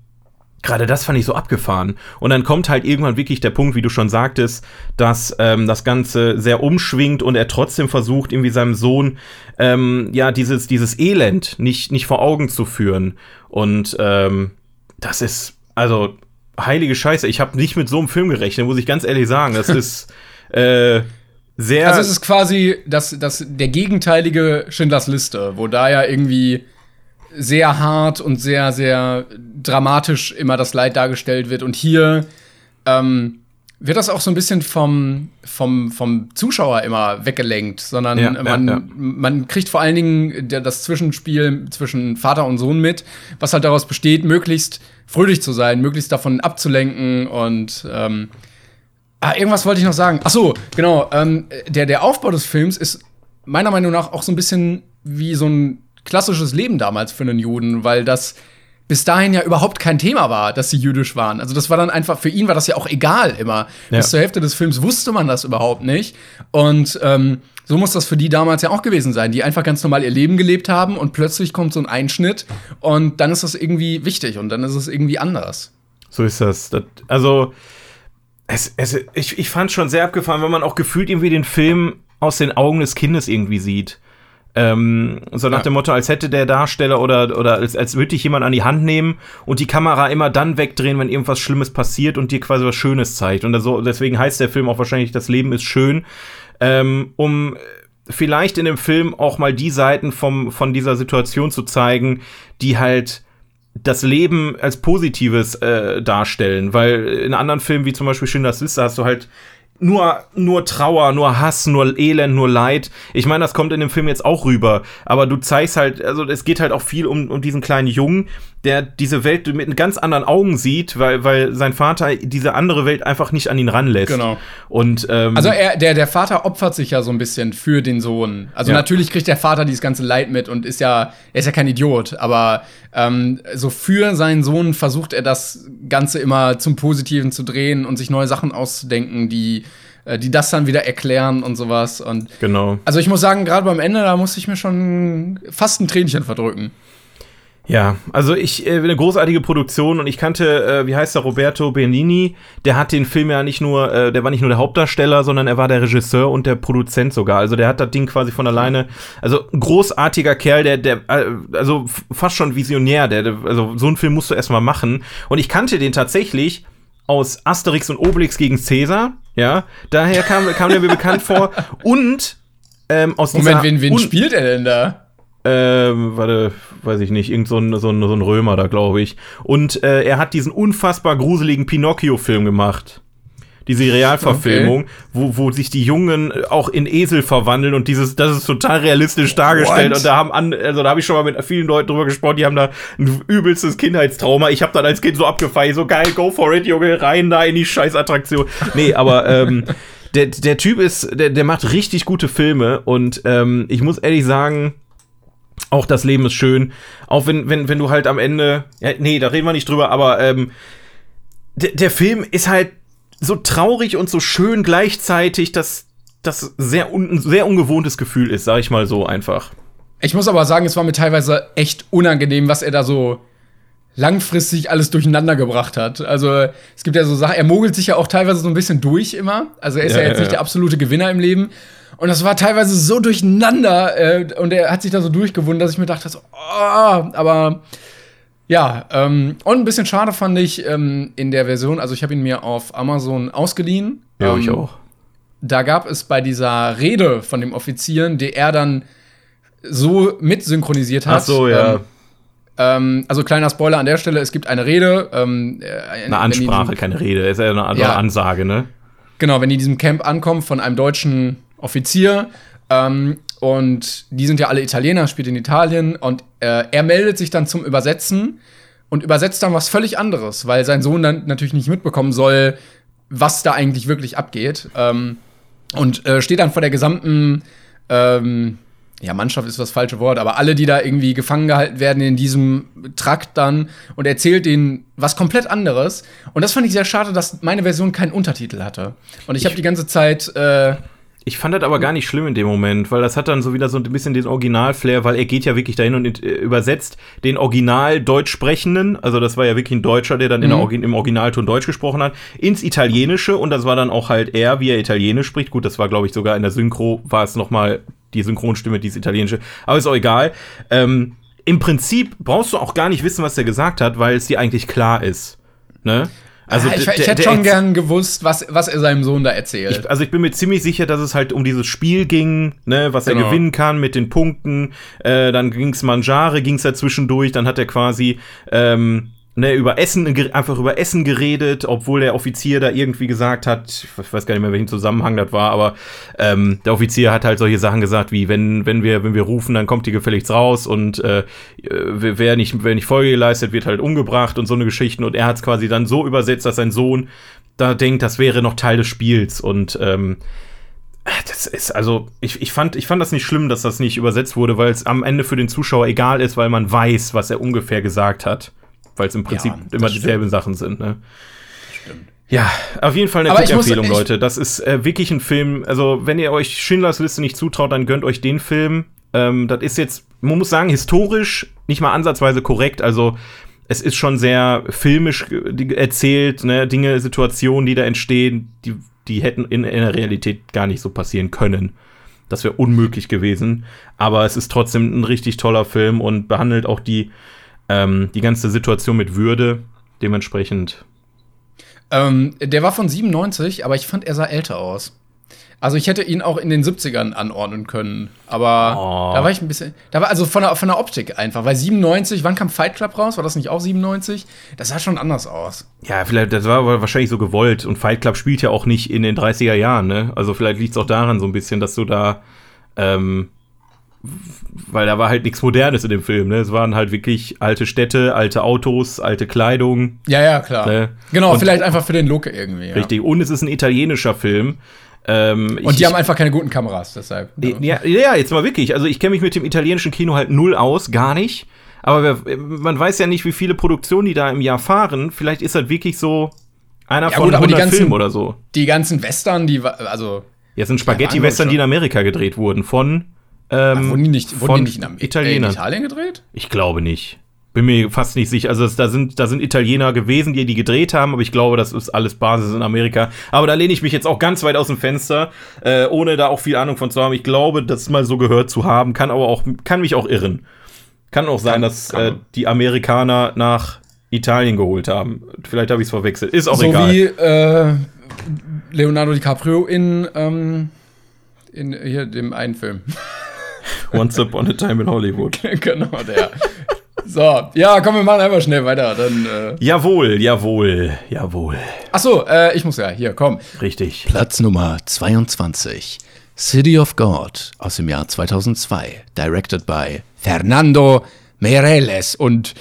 Gerade das fand ich so abgefahren. Und dann kommt halt irgendwann wirklich der Punkt, wie du schon sagtest, dass ähm, das Ganze sehr umschwingt und er trotzdem versucht, irgendwie seinem Sohn ähm, ja dieses, dieses Elend nicht, nicht vor Augen zu führen. Und ähm, das ist, also, heilige Scheiße, ich habe nicht mit so einem Film gerechnet, muss ich ganz ehrlich sagen. Das ist (laughs) äh, sehr. Also es ist quasi das, das, der gegenteilige Schindlers Liste, wo da ja irgendwie sehr hart und sehr, sehr dramatisch immer das Leid dargestellt wird. Und hier ähm, wird das auch so ein bisschen vom, vom, vom Zuschauer immer weggelenkt, sondern ja, man, ja, ja. man kriegt vor allen Dingen das Zwischenspiel zwischen Vater und Sohn mit, was halt daraus besteht, möglichst fröhlich zu sein, möglichst davon abzulenken und ähm, ah, irgendwas wollte ich noch sagen. Ach so, genau. Ähm, der, der Aufbau des Films ist meiner Meinung nach auch so ein bisschen wie so ein klassisches Leben damals für einen Juden, weil das bis dahin ja überhaupt kein Thema war, dass sie jüdisch waren. Also das war dann einfach, für ihn war das ja auch egal immer. Ja. Bis zur Hälfte des Films wusste man das überhaupt nicht. Und ähm, so muss das für die damals ja auch gewesen sein, die einfach ganz normal ihr Leben gelebt haben und plötzlich kommt so ein Einschnitt und dann ist das irgendwie wichtig und dann ist es irgendwie anders. So ist das. das also, es, es, ich, ich fand schon sehr abgefahren, wenn man auch gefühlt irgendwie den Film aus den Augen des Kindes irgendwie sieht. Ähm, so nach ja. dem Motto, als hätte der Darsteller oder, oder als, als würde dich jemand an die Hand nehmen und die Kamera immer dann wegdrehen, wenn irgendwas Schlimmes passiert und dir quasi was Schönes zeigt. Und also, deswegen heißt der Film auch wahrscheinlich, das Leben ist schön, ähm, um vielleicht in dem Film auch mal die Seiten vom, von dieser Situation zu zeigen, die halt das Leben als Positives äh, darstellen, weil in anderen Filmen wie zum Beispiel Schindlers Liste hast du halt nur, nur Trauer, nur Hass, nur Elend, nur Leid. Ich meine, das kommt in dem Film jetzt auch rüber. Aber du zeigst halt, also es geht halt auch viel um, um diesen kleinen Jungen, der diese Welt mit ganz anderen Augen sieht, weil, weil sein Vater diese andere Welt einfach nicht an ihn ranlässt. Genau. Und, ähm, also er, der, der Vater opfert sich ja so ein bisschen für den Sohn. Also ja. natürlich kriegt der Vater dieses ganze Leid mit und ist ja, er ist ja kein Idiot, aber ähm, so für seinen Sohn versucht er das Ganze immer zum Positiven zu drehen und sich neue Sachen auszudenken, die äh, die das dann wieder erklären und sowas. Und genau. Also ich muss sagen, gerade beim Ende, da musste ich mir schon fast ein Tränchen verdrücken. Ja, also ich äh, eine großartige Produktion und ich kannte, äh, wie heißt der Roberto Benini, der hat den Film ja nicht nur, äh, der war nicht nur der Hauptdarsteller, sondern er war der Regisseur und der Produzent sogar. Also der hat das Ding quasi von alleine, also großartiger Kerl, der, der, äh, also fast schon visionär, der, der, also so einen Film musst du erstmal machen. Und ich kannte den tatsächlich aus Asterix und Obelix gegen Caesar, ja, daher kam, kam der mir bekannt vor (laughs) und ähm, aus Moment, wen, wen spielt er denn da? Ähm, warte, weiß ich nicht, irgend so ein, so ein, so ein Römer da, glaube ich. Und äh, er hat diesen unfassbar gruseligen Pinocchio-Film gemacht. Diese Realverfilmung, okay. wo, wo sich die Jungen auch in Esel verwandeln und dieses, das ist total realistisch dargestellt. What? Und da haben an, also da habe ich schon mal mit vielen Leuten drüber gesprochen, die haben da ein übelstes Kindheitstrauma. Ich habe dann als Kind so abgefeiert, so geil, go for it, Junge, rein da in die Scheißattraktion. Nee, aber ähm, (laughs) der, der Typ ist, der, der macht richtig gute Filme und ähm, ich muss ehrlich sagen, auch das Leben ist schön. Auch wenn, wenn, wenn du halt am Ende. Ja, nee, da reden wir nicht drüber, aber ähm, der Film ist halt so traurig und so schön gleichzeitig, dass das sehr, un sehr ungewohntes Gefühl ist, sag ich mal so einfach. Ich muss aber sagen, es war mir teilweise echt unangenehm, was er da so langfristig alles durcheinander gebracht hat. Also es gibt ja so Sachen, er mogelt sich ja auch teilweise so ein bisschen durch immer. Also er ist ja, ja jetzt ja, nicht der absolute Gewinner im Leben. Und das war teilweise so durcheinander äh, und er hat sich da so durchgewunden, dass ich mir dachte, so, oh, aber ja, ähm, und ein bisschen schade fand ich ähm, in der Version, also ich habe ihn mir auf Amazon ausgeliehen. Ja, ähm, ich auch. Da gab es bei dieser Rede von dem Offizieren, die er dann so mit synchronisiert hat. Ach so, ja. Ähm, ähm, also kleiner Spoiler an der Stelle, es gibt eine Rede. Ähm, äh, eine Ansprache, keine Rede, ist ja eine, ja, Ansage, ne? Genau, wenn die in diesem Camp ankommen von einem deutschen Offizier. Ähm, und die sind ja alle Italiener, spielt in Italien. Und äh, er meldet sich dann zum Übersetzen und übersetzt dann was völlig anderes, weil sein Sohn dann natürlich nicht mitbekommen soll, was da eigentlich wirklich abgeht. Ähm, und äh, steht dann vor der gesamten ähm, ja, Mannschaft ist das falsche Wort, aber alle, die da irgendwie gefangen gehalten werden in diesem Trakt dann und erzählt denen was komplett anderes. Und das fand ich sehr schade, dass meine Version keinen Untertitel hatte. Und ich, ich habe die ganze Zeit äh, ich fand das aber gar nicht schlimm in dem Moment, weil das hat dann so wieder so ein bisschen den Original-Flair, weil er geht ja wirklich dahin und äh, übersetzt den Original Deutsch sprechenden, also das war ja wirklich ein Deutscher, der dann mhm. Orgi im Originalton Deutsch gesprochen hat, ins Italienische und das war dann auch halt er, wie er Italienisch spricht. Gut, das war glaube ich sogar in der Synchro, war es nochmal die Synchronstimme, die Italienische, aber ist auch egal. Ähm, Im Prinzip brauchst du auch gar nicht wissen, was er gesagt hat, weil es dir eigentlich klar ist. Ne? Also ja, ich, ich hätte schon gern gewusst, was, was er seinem Sohn da erzählt. Ich, also ich bin mir ziemlich sicher, dass es halt um dieses Spiel ging, ne, was genau. er gewinnen kann mit den Punkten. Äh, dann ging's Manjare, ging's da zwischendurch, dann hat er quasi ähm, ne, über Essen, einfach über Essen geredet, obwohl der Offizier da irgendwie gesagt hat, ich weiß gar nicht mehr, welchen Zusammenhang das war, aber ähm, der Offizier hat halt solche Sachen gesagt, wie wenn, wenn wir, wenn wir rufen, dann kommt die gefälligst raus und äh, wer nicht, wer nicht Folge geleistet, wird halt umgebracht und so eine Geschichten. Und er hat es quasi dann so übersetzt, dass sein Sohn da denkt, das wäre noch Teil des Spiels. Und ähm, das ist, also, ich, ich, fand, ich fand das nicht schlimm, dass das nicht übersetzt wurde, weil es am Ende für den Zuschauer egal ist, weil man weiß, was er ungefähr gesagt hat weil es im Prinzip ja, immer dieselben Sachen sind. Ne? Stimmt. Ja, auf jeden Fall eine Empfehlung, Leute. Das ist äh, wirklich ein Film. Also, wenn ihr euch Schindlers Liste nicht zutraut, dann gönnt euch den Film. Ähm, das ist jetzt, man muss sagen, historisch nicht mal ansatzweise korrekt. Also, es ist schon sehr filmisch erzählt, ne? Dinge, Situationen, die da entstehen, die, die hätten in, in der Realität gar nicht so passieren können. Das wäre unmöglich gewesen. Aber es ist trotzdem ein richtig toller Film und behandelt auch die ähm, die ganze Situation mit Würde dementsprechend. Ähm, der war von 97, aber ich fand, er sah älter aus. Also ich hätte ihn auch in den 70ern anordnen können. Aber oh. da war ich ein bisschen. Da war also von der, von der Optik einfach. Weil 97, wann kam Fight Club raus? War das nicht auch 97? Das sah schon anders aus. Ja, vielleicht, das war wahrscheinlich so gewollt. Und Fight Club spielt ja auch nicht in den 30er Jahren, ne? Also vielleicht liegt es auch daran so ein bisschen, dass du da ähm, weil da war halt nichts Modernes in dem Film. Ne? Es waren halt wirklich alte Städte, alte Autos, alte Kleidung. Ja, ja, klar. Ne? Genau, und, vielleicht einfach für den Look irgendwie. Ja. Richtig. Und es ist ein italienischer Film. Ähm, und die ich, haben einfach keine guten Kameras, deshalb. Ja, ja, jetzt mal wirklich. Also ich kenne mich mit dem italienischen Kino halt null aus, gar nicht. Aber man weiß ja nicht, wie viele Produktionen die da im Jahr fahren. Vielleicht ist das wirklich so einer ja, von gut, 100 ganzen, Filmen oder so. Die ganzen Western, die also ja, sind Spaghetti-Western, die in Amerika gedreht wurden von ähm, Ach, wurden die nicht, wurden die nicht in, Italiener. in Italien gedreht? Ich glaube nicht. Bin mir fast nicht sicher. Also da sind, da sind Italiener gewesen, die die gedreht haben, aber ich glaube, das ist alles Basis in Amerika. Aber da lehne ich mich jetzt auch ganz weit aus dem Fenster, äh, ohne da auch viel Ahnung von zu haben. Ich glaube, das mal so gehört zu haben, kann aber auch, kann mich auch irren. Kann auch sein, kann, dass äh, die Amerikaner nach Italien geholt haben. Vielleicht habe ich es verwechselt. Ist auch so egal. So wie äh, Leonardo DiCaprio in, ähm, in hier dem einen Film. (laughs) Once Upon a Time in Hollywood. (laughs) genau, der. So, ja, komm, wir machen einfach schnell weiter. Dann, äh jawohl, jawohl, jawohl. Achso, äh, ich muss ja, hier, komm. Richtig. Platz Nummer 22. City of God aus dem Jahr 2002. Directed by Fernando Meireles und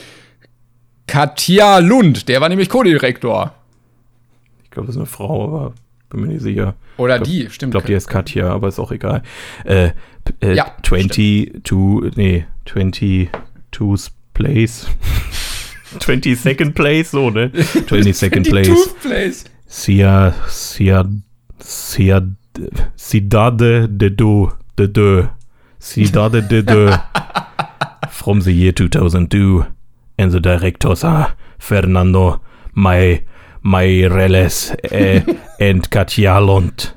Katja Lund. Der war nämlich Co-Direktor. Ich glaube, das ist eine Frau, aber bin mir nicht sicher. Oder glaub, die, stimmt. Ich glaube, die ist Katja, aber ist auch egal. Äh, äh, ja, 22, nee, 22's Place. (laughs) 22nd Place, so, ne? (laughs) 22nd Place. place. Sia, Sia, Sia, Cidade de Do, de Do. Cidade de de (laughs) from the year 2002 and the directors are Fernando May Meireles äh, and Katjalont.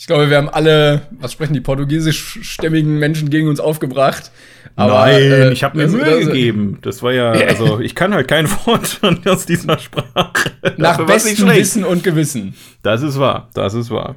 Ich glaube, wir haben alle, was sprechen die portugiesischstämmigen Menschen gegen uns aufgebracht. Aber, Nein, äh, ich habe mir das- Mühe das- gegeben. Das war ja, (laughs) also ich kann halt kein Wort (laughs) aus dieser Sprache. Nach bestem. Wissen und Gewissen. Das ist wahr, das ist wahr.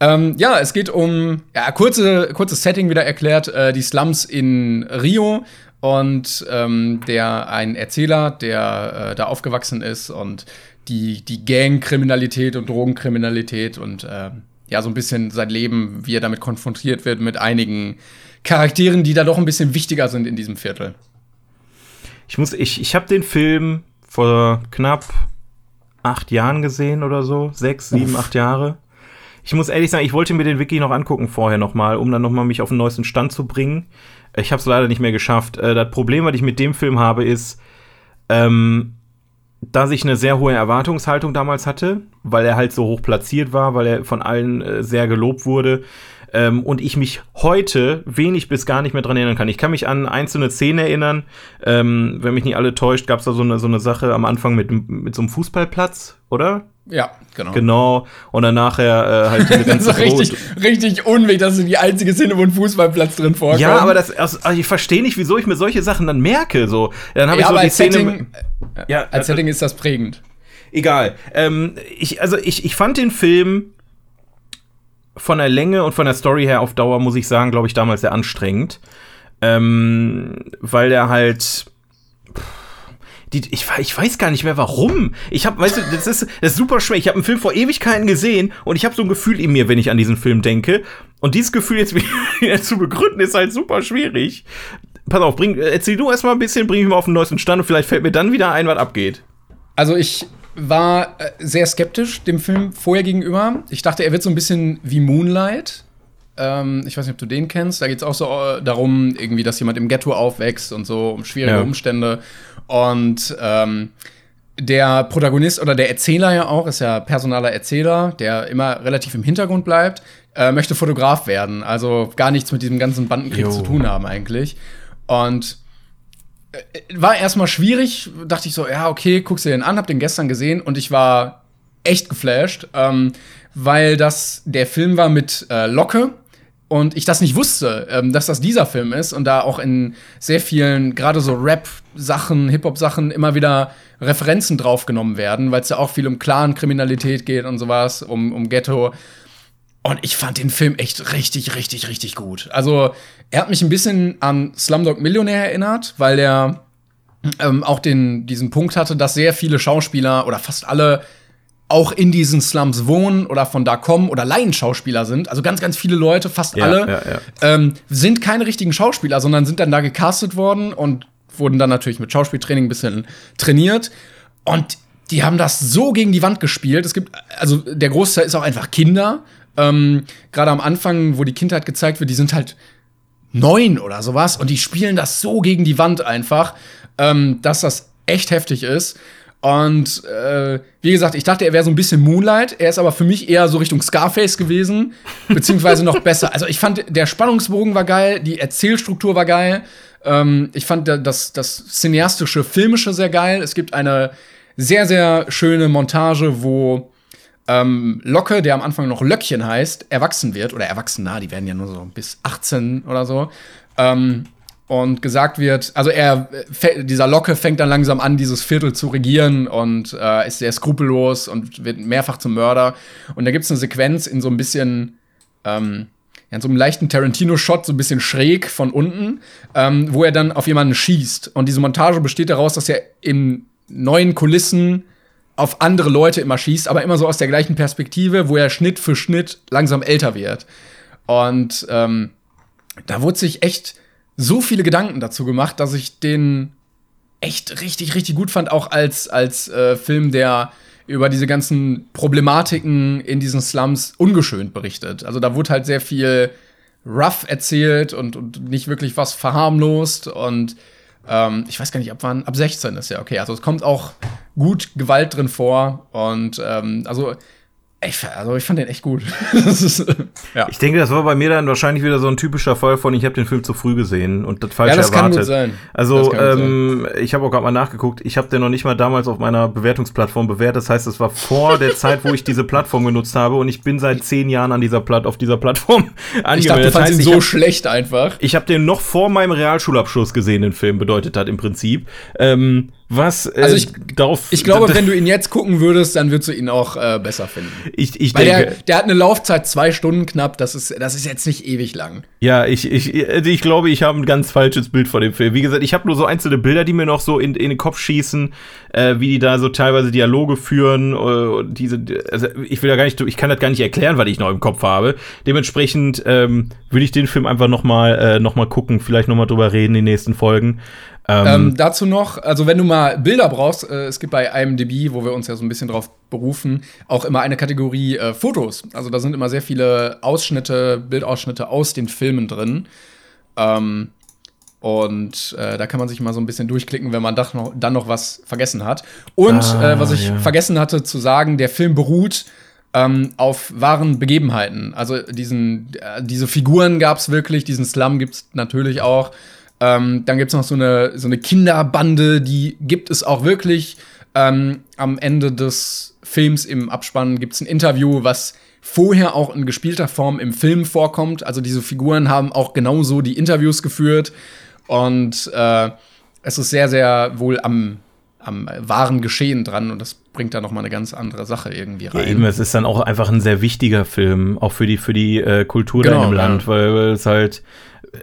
Ähm, ja, es geht um, ja, kurze, kurzes Setting wieder erklärt, äh, die Slums in Rio und ähm, der, ein Erzähler, der äh, da aufgewachsen ist und die, die Gangkriminalität und Drogenkriminalität und äh, ja, so ein bisschen sein Leben, wie er damit konfrontiert wird mit einigen Charakteren, die da doch ein bisschen wichtiger sind in diesem Viertel. Ich muss, ich, ich habe den Film vor knapp acht Jahren gesehen oder so. Sechs, sieben, acht Jahre. Ich muss ehrlich sagen, ich wollte mir den Wiki noch angucken vorher nochmal, um dann nochmal mich auf den neuesten Stand zu bringen. Ich habe es leider nicht mehr geschafft. Äh, das Problem, was ich mit dem Film habe, ist, ähm, dass ich eine sehr hohe Erwartungshaltung damals hatte, weil er halt so hoch platziert war, weil er von allen äh, sehr gelobt wurde. Ähm, und ich mich heute wenig bis gar nicht mehr dran erinnern kann. Ich kann mich an einzelne Szenen erinnern. Ähm, wenn mich nicht alle täuscht, gab es da so eine, so eine Sache am Anfang mit, mit so einem Fußballplatz, oder? Ja, genau. Genau. Und dann nachher äh, halt diese (laughs) Das ganze ist richtig, richtig unwichtig, dass du die einzige Szene, wo ein Fußballplatz drin vorkommt. Ja, aber das, also, ich verstehe nicht, wieso ich mir solche Sachen dann merke. So, dann habe ich ja, so aber die als Szene. Setting, ja, als Setting ist das prägend. Egal. Ähm, ich, also ich, ich fand den Film von der Länge und von der Story her auf Dauer, muss ich sagen, glaube ich, damals sehr anstrengend. Ähm, weil der halt. Die, ich, ich weiß gar nicht mehr warum. Ich habe, weißt du, das ist, das ist super schwer. Ich habe einen Film vor Ewigkeiten gesehen und ich habe so ein Gefühl in mir, wenn ich an diesen Film denke. Und dieses Gefühl jetzt (laughs) wieder zu begründen, ist halt super schwierig. Pass auf, bring, erzähl du erstmal ein bisschen, bring mich mal auf den neuesten Stand und vielleicht fällt mir dann wieder ein, was abgeht. Also ich war äh, sehr skeptisch dem Film vorher gegenüber. Ich dachte, er wird so ein bisschen wie Moonlight. Ähm, ich weiß nicht, ob du den kennst. Da geht es auch so äh, darum, irgendwie, dass jemand im Ghetto aufwächst und so, um schwierige Ja. Umstände. Und ähm, der Protagonist oder der Erzähler ja auch, ist ja personaler Erzähler, der immer relativ im Hintergrund bleibt, äh, möchte Fotograf werden. Also gar nichts mit diesem ganzen Bandenkrieg Jo. zu tun haben eigentlich. Und äh, war erstmal schwierig, dachte ich so, ja, okay, guckst dir den an, hab den gestern gesehen und ich war echt geflasht, ähm, weil das der Film war mit äh, Locke und ich das nicht wusste, ähm, dass das dieser Film ist und da auch in sehr vielen, gerade so Rap-Sachen, Hip-Hop-Sachen immer wieder Referenzen draufgenommen werden, weil es ja auch viel um Clan-Kriminalität geht und sowas, um, um Ghetto. Und ich fand den Film echt richtig, richtig, richtig gut. Also, er hat mich ein bisschen an Slumdog Millionär erinnert, weil der ähm, auch den, diesen Punkt hatte, dass sehr viele Schauspieler oder fast alle auch in diesen Slums wohnen oder von da kommen oder Laienschauspieler sind. Also ganz, ganz viele Leute, fast Ja, alle, ja, ja. Ähm, sind keine richtigen Schauspieler, sondern sind dann da gecastet worden und wurden dann natürlich mit Schauspieltraining ein bisschen trainiert. Und die haben das so gegen die Wand gespielt. Es gibt, also der Großteil ist auch einfach Kinder. Ähm, Gerade am Anfang, wo die Kindheit gezeigt wird, die sind halt neun oder sowas und die spielen das so gegen die Wand einfach, ähm, dass das echt heftig ist. Und äh, wie gesagt, ich dachte, er wäre so ein bisschen Moonlight. Er ist aber für mich eher so Richtung Scarface gewesen, beziehungsweise noch besser. Also ich fand, der Spannungsbogen war geil, die Erzählstruktur war geil. Ähm, ich fand da- das, das cineastische, filmische sehr geil. Es gibt eine sehr, sehr schöne Montage, wo ähm, Locke, der am Anfang noch Löckchen heißt, erwachsen wird, oder Erwachsener, die werden ja nur so bis 18 oder so. Ähm, und gesagt wird, also er, dieser Locke fängt dann langsam an, dieses Viertel zu regieren und äh, ist sehr skrupellos und wird mehrfach zum Mörder. Und da gibt es eine Sequenz in so ein bisschen, ähm, in so einem leichten Tarantino-Shot, so ein bisschen schräg von unten, ähm, wo er dann auf jemanden schießt. Und diese Montage besteht daraus, dass er in neuen Kulissen auf andere Leute immer schießt, aber immer so aus der gleichen Perspektive, wo er Schnitt für Schnitt langsam älter wird. Und ähm, da wurde sich echt so viele Gedanken dazu gemacht, dass ich den echt richtig, richtig gut fand, auch als, als äh, Film, der über diese ganzen Problematiken in diesen Slums ungeschönt berichtet. Also da wurde halt sehr viel rough erzählt und, und nicht wirklich was verharmlost und ähm, ich weiß gar nicht, ab wann, ab 16 ist ja okay. Also es kommt auch gut Gewalt drin vor und ähm, also Ich, also ich fand den echt gut. (laughs) ist, ja. Ich denke, das war bei mir dann wahrscheinlich wieder so ein typischer Fall von, ich habe den Film zu früh gesehen und das falsch ja, das erwartet. kann gut sein. Also, ähm, ich habe auch gerade mal nachgeguckt, ich habe den noch nicht mal damals auf meiner Bewertungsplattform bewertet. Das heißt, es war vor der (laughs) Zeit, wo ich diese Plattform genutzt habe und ich bin seit zehn Jahren an dieser Platt auf dieser Plattform angemeldet. (laughs) Ich dachte, du Das heißt, ihn so hab- schlecht einfach. ich habe den noch vor meinem Realschulabschluss gesehen, den Film, bedeutet hat im Prinzip. Ähm, was äh, Also ich- darauf. Ich glaube, wenn du ihn jetzt gucken würdest, dann würdest du ihn auch äh, besser finden. ich, ich Weil der, denke, der hat eine Laufzeit zwei Stunden knapp, das ist, das ist jetzt nicht ewig lang. ja, ich, ich, also ich glaube, ich habe ein ganz falsches Bild von dem Film. Wie gesagt, ich habe nur so einzelne Bilder, die mir noch so in, in den Kopf schießen, äh, wie die da so teilweise Dialoge führen. Äh, diese, also ich will ja gar nicht, ich kann das gar nicht erklären, was ich noch im Kopf habe. Dementsprechend ähm, will ich den Film einfach noch mal, äh, noch mal gucken, vielleicht noch mal drüber reden in den nächsten Folgen. Ähm, dazu noch, also wenn du mal Bilder brauchst, äh, es gibt bei IMDb, wo wir uns ja so ein bisschen drauf berufen, auch immer eine Kategorie äh, Fotos. Also da sind immer sehr viele Ausschnitte, Bildausschnitte aus den Filmen drin. Ähm, und äh, da kann man sich mal so ein bisschen durchklicken, wenn man noch, dann noch was vergessen hat. Und Ah, äh, was ich ja. vergessen hatte zu sagen, der Film beruht ähm, auf wahren Begebenheiten. Also diesen, äh, diese Figuren gab es wirklich, diesen Slum gibt es natürlich auch. Ähm, dann gibt es noch so eine, so eine Kinderbande, die gibt es auch wirklich. Ähm, am Ende des Films im Abspann gibt es ein Interview, was vorher auch in gespielter Form im Film vorkommt. Also diese Figuren haben auch genauso die Interviews geführt. Und äh, es ist sehr, sehr wohl am, am wahren Geschehen dran. Und das bringt da noch mal eine ganz andere Sache irgendwie Ja, rein. eben, es ist dann auch einfach ein sehr wichtiger Film, auch für die, für die äh, Kultur Genau, in dem ja. Land, weil, weil es halt, äh,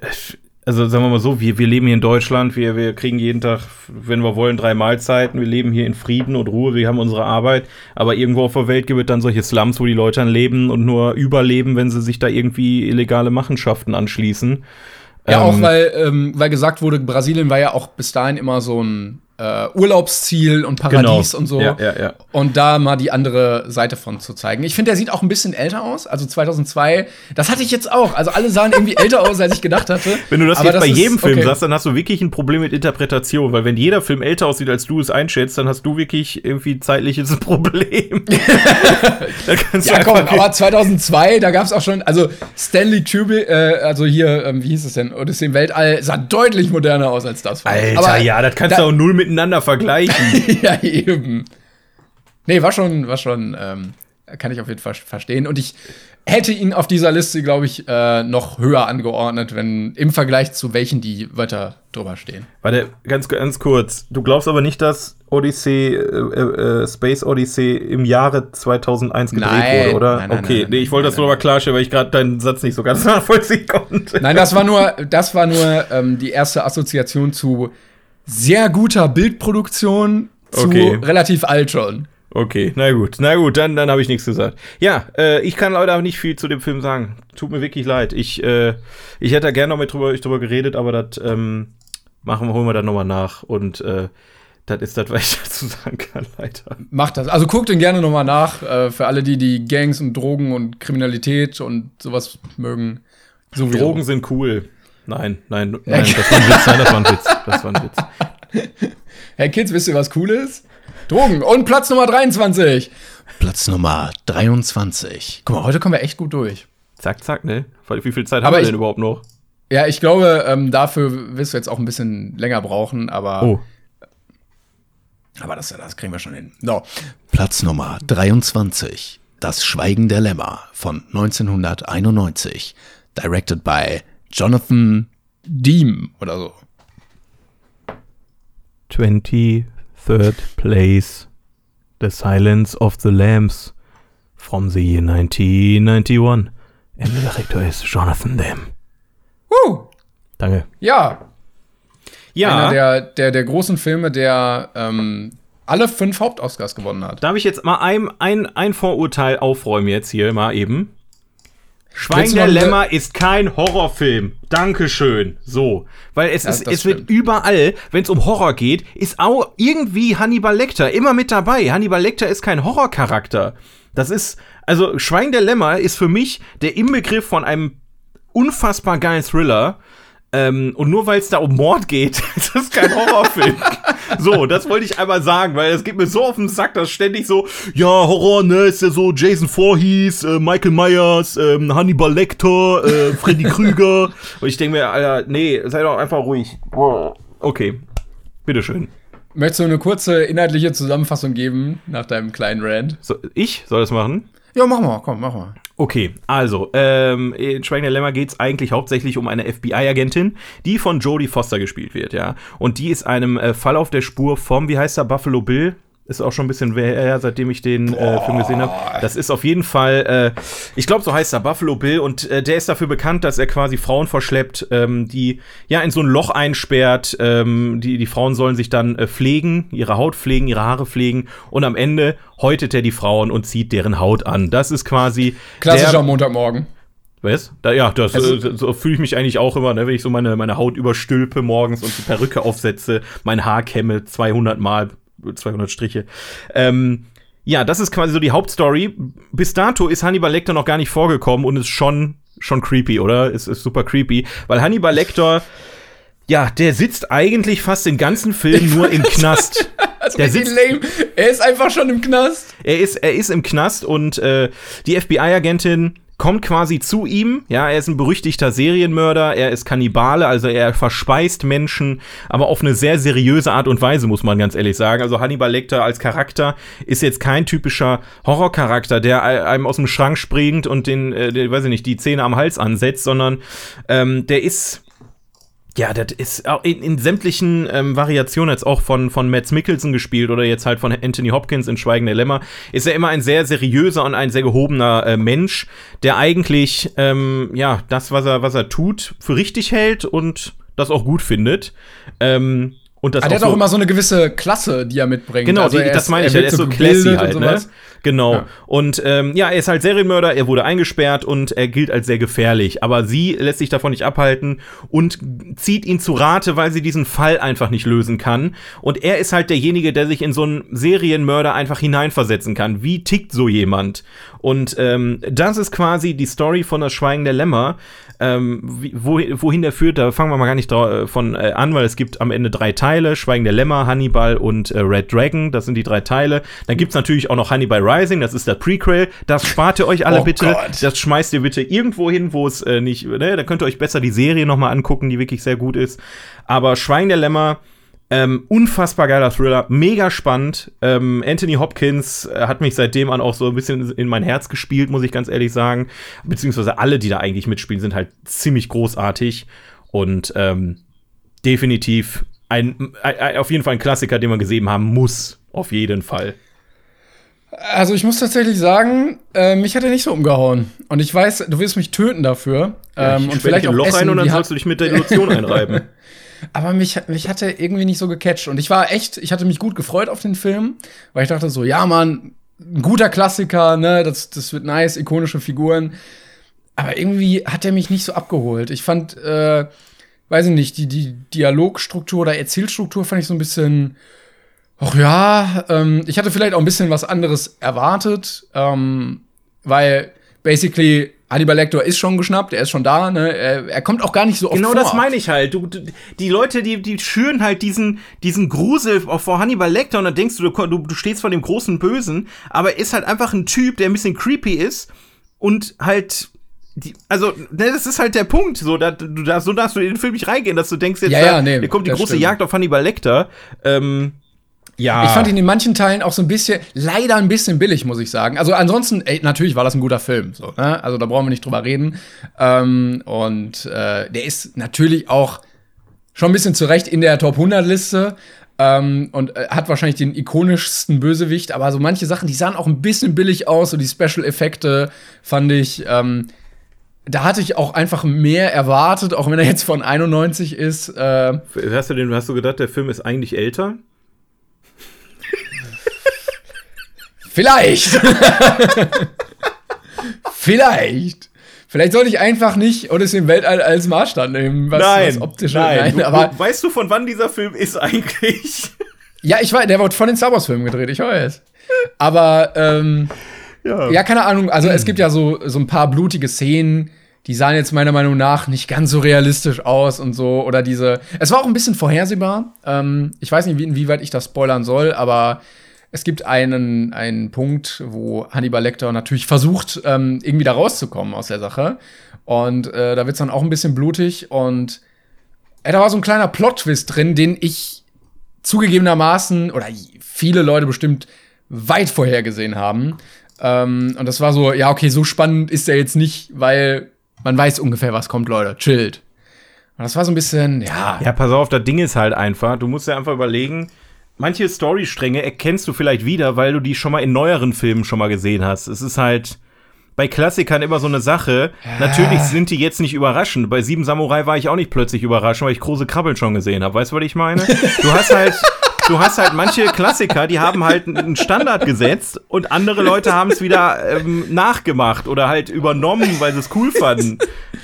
also sagen wir mal so, wir, wir leben hier in Deutschland, wir, wir kriegen jeden Tag, wenn wir wollen, drei Mahlzeiten, wir leben hier in Frieden und Ruhe, wir haben unsere Arbeit, aber irgendwo auf der Welt gibt es dann solche Slums, wo die Leute dann leben und nur überleben, wenn sie sich da irgendwie illegale Machenschaften anschließen. Ja, Ähm, auch weil, ähm, weil gesagt wurde, Brasilien war ja auch bis dahin immer so ein äh, Urlaubsziel und Paradies und so. Genau. Ja, ja, ja. Und da mal die andere Seite von zu zeigen. Ich finde, der sieht auch ein bisschen älter aus. Also 2002, das hatte ich jetzt auch. Also alle sahen irgendwie (laughs) älter aus, als ich gedacht hatte. Wenn du das Aber jetzt bei ist- jedem Film okay. sagst, dann hast du wirklich ein Problem mit Interpretation, weil wenn jeder Film älter aussieht, als du es einschätzt, dann hast du wirklich irgendwie zeitliches (laughs) Problem. (laughs) Ja, komm, aber 2002, da gab es auch schon, also Stanley Kubrick, äh, also hier, ähm, wie hieß es denn, Odyssey im Weltall, sah deutlich moderner aus als das. Alter, aber, ja, das kannst da- du auch null miteinander vergleichen. (laughs) ja, eben. Nee, war schon, war schon, ähm, kann ich auf jeden Fall verstehen. Und ich hätte ihn auf dieser Liste, glaube ich, äh, noch höher angeordnet, wenn im Vergleich zu welchen, die weiter drüber stehen. Warte, ganz, ganz kurz. Du glaubst aber nicht, dass Odyssey, äh, äh, Space Odyssey im Jahre 2001 gedreht Nein, wurde, oder? nein, nein, okay, nein, nee, ich wollte das nur nein. mal klarstellen, weil ich gerade deinen Satz nicht so ganz (laughs) nachvollziehen konnte. Nein, das war nur, das war nur ähm, die erste Assoziation zu sehr guter Bildproduktion, zu Okay. relativ alt schon. Okay, na gut, na gut, dann, dann habe ich nichts gesagt. Ja, äh, ich kann leider nicht viel zu dem Film sagen. Tut mir wirklich leid. Ich, äh, ich hätte da gerne noch mit drüber, ich drüber geredet, aber das ähm, machen wir, holen wir dann nochmal nach. Und äh, das ist das, (laughs) was ich dazu sagen kann, leider. Macht das. Also guckt den gerne nochmal nach, äh, für alle, die die Gangs und Drogen und Kriminalität und sowas mögen. Sowieso. Drogen sind cool. Nein, nein, nein, das war ein Witz, nein, das war ein Witz. Das war ein Witz. (laughs) Hey Kids, wisst ihr, was cool ist? Drogen. Und Platz Nummer 23. Platz Nummer 23. Guck mal, heute kommen wir echt gut durch. Zack, zack, ne? Wie viel Zeit Aber haben wir ich- denn überhaupt noch? Ja, ich glaube, ähm, dafür wirst du jetzt auch ein bisschen länger brauchen, aber, Oh, aber das, das kriegen wir schon hin. So. Platz Nummer 23. Das Schweigen der Lämmer von 1991. Directed by Jonathan Diem oder so. 23rd place. The Silence of the Lambs from the year 1991. And the director is Jonathan Demme. Uh, Danke. ja, Ja, einer der, der, der großen Filme, der ähm, alle fünf Hauptoscars gewonnen hat. darf ich jetzt mal ein, ein, ein Vorurteil aufräumen jetzt hier mal eben? Schwein der Lämmer ist kein Horrorfilm. Dankeschön. So. Weil es, Ja, ist, es wird stimmt. überall, wenn es um Horror geht, ist auch irgendwie Hannibal Lecter immer mit dabei. Hannibal Lecter ist kein Horrorcharakter. Das ist, also Schwein der Lämmer ist für mich der Inbegriff von einem unfassbar geilen Thriller. Ähm, und nur weil es da um Mord geht, (laughs) ist das kein Horrorfilm. so, das wollte ich einmal sagen, weil es geht mir so auf den Sack, dass ständig so, ja, Horror, ne, ist ja so Jason Voorhees, äh, Michael Myers, ähm, Hannibal Lecter, äh, Freddy (laughs) Krüger. und ich denke mir, Alter, nee, sei doch einfach ruhig. Okay, bitteschön. Möchtest du eine kurze inhaltliche Zusammenfassung geben nach deinem kleinen Rant? So, ich soll das machen? Ja, mach mal, komm, mach mal. Okay, also, ähm, in Schweigender Lämmer geht es eigentlich hauptsächlich um eine FBI-Agentin, die von Jodie Foster gespielt wird, ja. Und die ist einem äh, Fall auf der Spur vom, wie heißt er, Buffalo Bill? Ist auch schon ein bisschen her, seitdem ich den äh, Film gesehen habe. Das ist auf jeden Fall, äh, ich glaube, so heißt er, Buffalo Bill. Und äh, der ist dafür bekannt, dass er quasi Frauen verschleppt, ähm, die ja in so ein Loch einsperrt. Ähm, die, die Frauen sollen sich dann äh, pflegen, ihre Haut pflegen, ihre Haare pflegen. Und am Ende häutet er die Frauen und zieht deren Haut an. Das ist quasi. Klassischer der, Montagmorgen. was? Da, ja, das, Also- äh, so fühle ich mich eigentlich auch immer, ne, wenn ich so meine, meine Haut überstülpe morgens und die Perücke aufsetze, mein Haar kämme 200 Mal, 200 Striche. Ähm, ja, das ist quasi so die Hauptstory. Bis dato ist Hannibal Lecter noch gar nicht vorgekommen und ist schon, schon creepy, oder? Ist, ist super creepy, weil Hannibal Lecter, ja, der sitzt eigentlich fast den ganzen Film nur im Knast. Der sitzt- lame. Er ist einfach schon im Knast. Er ist, er ist im Knast und äh, die FBI-Agentin kommt quasi zu ihm. Ja, er ist ein berüchtigter Serienmörder, er ist Kannibale, also er verspeist Menschen, aber auf eine sehr seriöse Art und Weise, muss man ganz ehrlich sagen. Also Hannibal Lecter als Charakter ist jetzt kein typischer Horrorcharakter, der einem aus dem Schrank springt und den, äh, weiß ich nicht, die Zähne am Hals ansetzt, sondern ähm, der ist ja, das ist auch in, in sämtlichen ähm, Variationen jetzt auch von, von Mads Mikkelsen gespielt oder jetzt halt von Anthony Hopkins in Schweigen der Lämmer, ist er immer ein sehr seriöser und ein sehr gehobener äh, Mensch, der eigentlich, ähm, ja, das, was er, was er tut, für richtig hält und das auch gut findet. Ähm, und das Aber der hat auch so- immer so eine gewisse Klasse, die er mitbringt. Genau, Also die, das meine ich, er ist so classy halt, und ne? Genau. Ja. Und ähm, ja, er ist halt Serienmörder, er wurde eingesperrt und er gilt als sehr gefährlich. Aber sie lässt sich davon nicht abhalten und zieht ihn zu Rate, weil sie diesen Fall einfach nicht lösen kann. Und er ist halt derjenige, der sich in so einen Serienmörder einfach hineinversetzen kann. Wie tickt so jemand? Und ähm, das ist quasi die Story von das Schweigen der Lämmer. Ähm, wohin der führt, da fangen wir mal gar nicht dra- von äh, an, weil es gibt am Ende drei Teile: Schweigen der Lämmer, Hannibal und äh, Red Dragon. Das sind die drei Teile. Dann gibt's natürlich auch noch Hannibal Rising, das ist der Prequel. Das spart ihr euch alle Oh bitte. Gott. Das schmeißt ihr bitte irgendwo hin, wo es äh, nicht, ne, da könnt ihr euch besser die Serie nochmal angucken, die wirklich sehr gut ist. Aber Schweigen der Lämmer, ähm, unfassbar geiler Thriller, mega spannend. Ähm, Anthony Hopkins äh, hat mich seitdem an auch so ein bisschen in mein Herz gespielt, muss ich ganz ehrlich sagen. Beziehungsweise alle, die da eigentlich mitspielen, sind halt ziemlich großartig und ähm, definitiv ein, ein, auf jeden Fall ein Klassiker, den man gesehen haben muss. Auf jeden Fall. Also ich muss tatsächlich sagen, äh, mich hat er nicht so umgehauen. Und ich weiß, du wirst mich töten dafür. Ja, ähm, und vielleicht ein Loch essen, rein und dann sollst du dich mit der Lotion einreiben. (laughs) Aber mich, mich hat er irgendwie nicht so gecatcht. Und ich war echt, ich hatte mich gut gefreut auf den Film, weil ich dachte so, ja, Mann, ein guter Klassiker, ne, das, das wird nice, ikonische Figuren. Aber irgendwie hat er mich nicht so abgeholt. Ich fand, äh, weiß ich nicht, die, die Dialogstruktur oder Erzählstruktur fand ich so ein bisschen, ach ja, ähm, ich hatte vielleicht auch ein bisschen was anderes erwartet, ähm, weil basically Hannibal Lecter ist schon geschnappt, er ist schon da, ne, er, er kommt auch gar nicht so oft Genau vor. das meine ich halt. Du, du, die Leute, die, die schüren halt diesen, diesen Grusel vor Hannibal Lecter und dann denkst du, du, du stehst vor dem großen Bösen, aber er ist halt einfach ein Typ, der ein bisschen creepy ist und halt. Die, also, ne, das ist halt der Punkt. So, da, du darfst, so darfst du in den Film nicht reingehen, dass du denkst, jetzt Ja, da, ja, nee, hier kommt die große stimmt. Jagd auf Hannibal Lecter. Ähm, ja. Ich fand ihn in manchen Teilen auch so ein bisschen, leider ein bisschen billig, muss ich sagen. Also ansonsten, ey, natürlich war das ein guter Film. So, ne? Also da brauchen wir nicht drüber reden. Ähm, und äh, der ist natürlich auch schon ein bisschen zurecht in der Top 100 Liste. Ähm, und äh, hat wahrscheinlich den ikonischsten Bösewicht, aber so manche Sachen, die sahen auch ein bisschen billig aus, so die Special-Effekte fand ich, ähm, da hatte ich auch einfach mehr erwartet, auch wenn er jetzt von 91 ist. Äh, hast, du den, hast du gedacht, der Film ist eigentlich älter? Vielleicht. (laughs) Vielleicht. Vielleicht sollte ich einfach nicht Odyssey im Weltall als Maßstab nehmen, was, was optische. nein. Du, aber du, weißt du, von wann dieser Film ist eigentlich? ja, ich weiß, der wird von den Star Wars Filmen gedreht, ich weiß. Aber ähm, ja. ja, keine Ahnung. Also es gibt ja so so ein paar blutige Szenen, die sahen jetzt meiner Meinung nach nicht ganz so realistisch aus und so. Oder diese. Es war auch ein bisschen vorhersehbar. Ähm, ich weiß nicht, inwieweit ich das spoilern soll, aber es gibt einen, einen Punkt, wo Hannibal Lecter natürlich versucht, ähm, irgendwie da rauszukommen aus der Sache. Und äh, da wird es dann auch ein bisschen blutig. Und äh, da war so ein kleiner Plot-Twist drin, den ich zugegebenermaßen, oder viele Leute bestimmt weit vorhergesehen haben. Ähm, und das war so, ja, okay, so spannend ist er jetzt nicht, weil man weiß ungefähr, was kommt, Leute. Chillt. Und das war so ein bisschen, ja. Ja, pass auf, das Ding ist halt einfach, du musst ja einfach überlegen, manche Storystränge erkennst du vielleicht wieder, weil du die schon mal in neueren Filmen schon mal gesehen hast. Es ist halt bei Klassikern immer so eine Sache. Ja. Natürlich sind die jetzt nicht überraschend. Bei Sieben Samurai war ich auch nicht plötzlich überrascht, weil ich große Krabbeln schon gesehen habe. Weißt du, was ich meine? (laughs) Du hast halt du hast halt manche Klassiker, die haben halt einen Standard gesetzt und andere Leute haben es wieder ähm, nachgemacht oder halt übernommen, weil sie es cool fanden.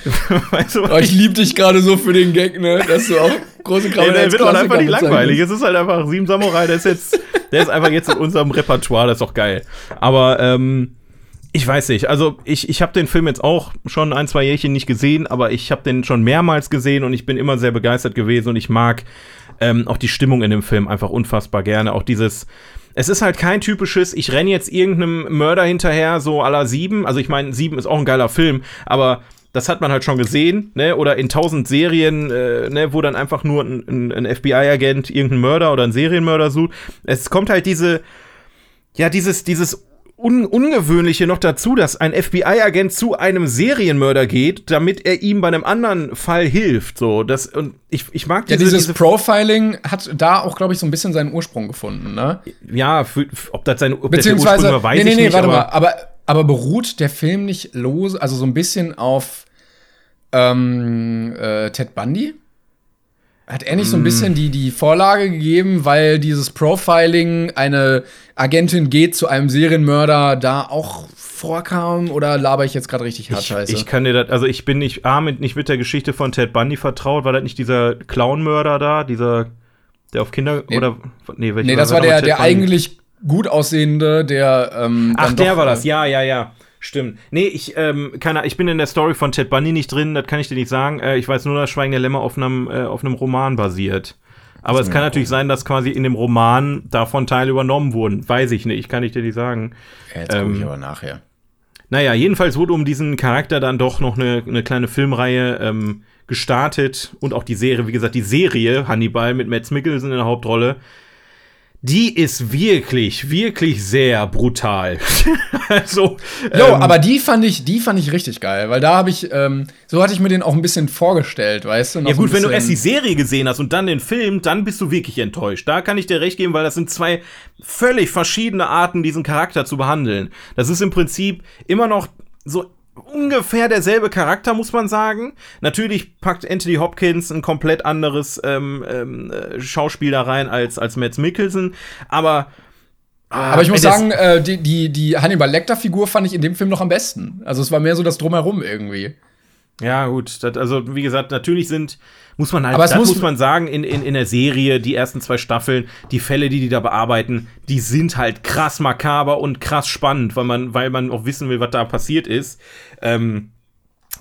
(laughs) weißt du, oh, ich liebe dich gerade so für den Gag, ne? Dass du auch große ja, Der wird auch einfach nicht langweilig. Es ist halt einfach Sieben Samurai, der ist jetzt, der ist einfach jetzt in unserem Repertoire, das ist doch geil. Aber, ähm, ich weiß nicht, also ich, ich habe den Film jetzt auch schon ein, zwei Jährchen nicht gesehen, aber ich habe den schon mehrmals gesehen und ich bin immer sehr begeistert gewesen und ich mag ähm, auch die Stimmung in dem Film einfach unfassbar gerne. Auch dieses, es ist halt kein typisches, ich renne jetzt irgendeinem Mörder hinterher, so aller sieben. Also ich meine, sieben ist auch ein geiler Film, aber das hat man halt schon gesehen, ne? Oder in tausend Serien, äh, ne, wo dann einfach nur ein, ein, FBI-Agent irgendeinen Mörder oder einen Serienmörder sucht. Es kommt halt diese, ja, dieses, dieses Un Ungewöhnliche noch dazu, dass ein FBI-Agent zu einem Serienmörder geht, damit er ihm bei einem anderen Fall hilft. So, das, und ich, ich mag diese, ja, dieses diese Profiling hat da auch, glaube ich, so ein bisschen seinen Ursprung gefunden, ne? Ja, für, ob das sein ob Beziehungsweise, das war, weiß nee, nee, nee, ich nicht. Warte aber, mal, aber, aber beruht der Film nicht los, also so ein bisschen auf ähm, äh, Ted Bundy? Hat er nicht so ein bisschen die, die Vorlage gegeben, weil dieses Profiling, eine Agentin geht zu einem Serienmörder, da auch vorkam? Oder laber ich jetzt gerade richtig hart ich, scheiße? Ich kann dir das, also ich bin nicht, A, mit, nicht mit der Geschichte von Ted Bundy vertraut. War das nicht dieser Clownmörder da? Dieser, der auf Kinder, nee. oder, nee, welcher Nee, das war, war der, der eigentlich gut aussehende, der, ähm, Ach, der war das, ja, ja, ja. Stimmt. Nee, ich, ähm, keine, ich bin in der Story von Ted Bundy nicht drin, das kann ich dir nicht sagen. Äh, ich weiß nur, dass Schweigen der Lämmer auf einem, äh, auf einem Roman basiert. Aber es kann natürlich sein, dass quasi in dem Roman davon Teile übernommen wurden. Weiß ich nicht, kann ich dir nicht sagen. Ja, jetzt ähm, gucke ich aber nachher. Naja, jedenfalls wurde um diesen Charakter dann doch noch eine, eine kleine Filmreihe ähm, gestartet und auch die Serie, wie gesagt, die Serie Hannibal mit Matt Mikkelsen in der Hauptrolle die ist wirklich, wirklich sehr brutal. (laughs) also, jo, ähm, aber die fand ich, die fand ich richtig geil, weil da habe ich, ähm, so hatte ich mir den auch ein bisschen vorgestellt, weißt du? Ja gut, wenn du erst die Serie gesehen hast und dann den Film, dann bist du wirklich enttäuscht. Da kann ich dir recht geben, weil das sind zwei völlig verschiedene Arten, diesen Charakter zu behandeln. Das ist im Prinzip immer noch so ungefähr derselbe Charakter, muss man sagen. Natürlich packt Anthony Hopkins ein komplett anderes ähm, ähm, äh, Schauspiel da rein als, als Mads Mikkelsen, aber Ah, aber ich muss sagen, äh, die, die, die Hannibal Lecter-Figur fand ich in dem Film noch am besten. Also es war mehr so das Drumherum irgendwie. Ja, gut. Das, also, wie gesagt, natürlich sind, muss man halt, Aber das muss, muss man sagen, in, in, in der Serie, die ersten zwei Staffeln, die Fälle, die die da bearbeiten, die sind halt krass makaber und krass spannend, weil man, weil man auch wissen will, was da passiert ist. Ähm,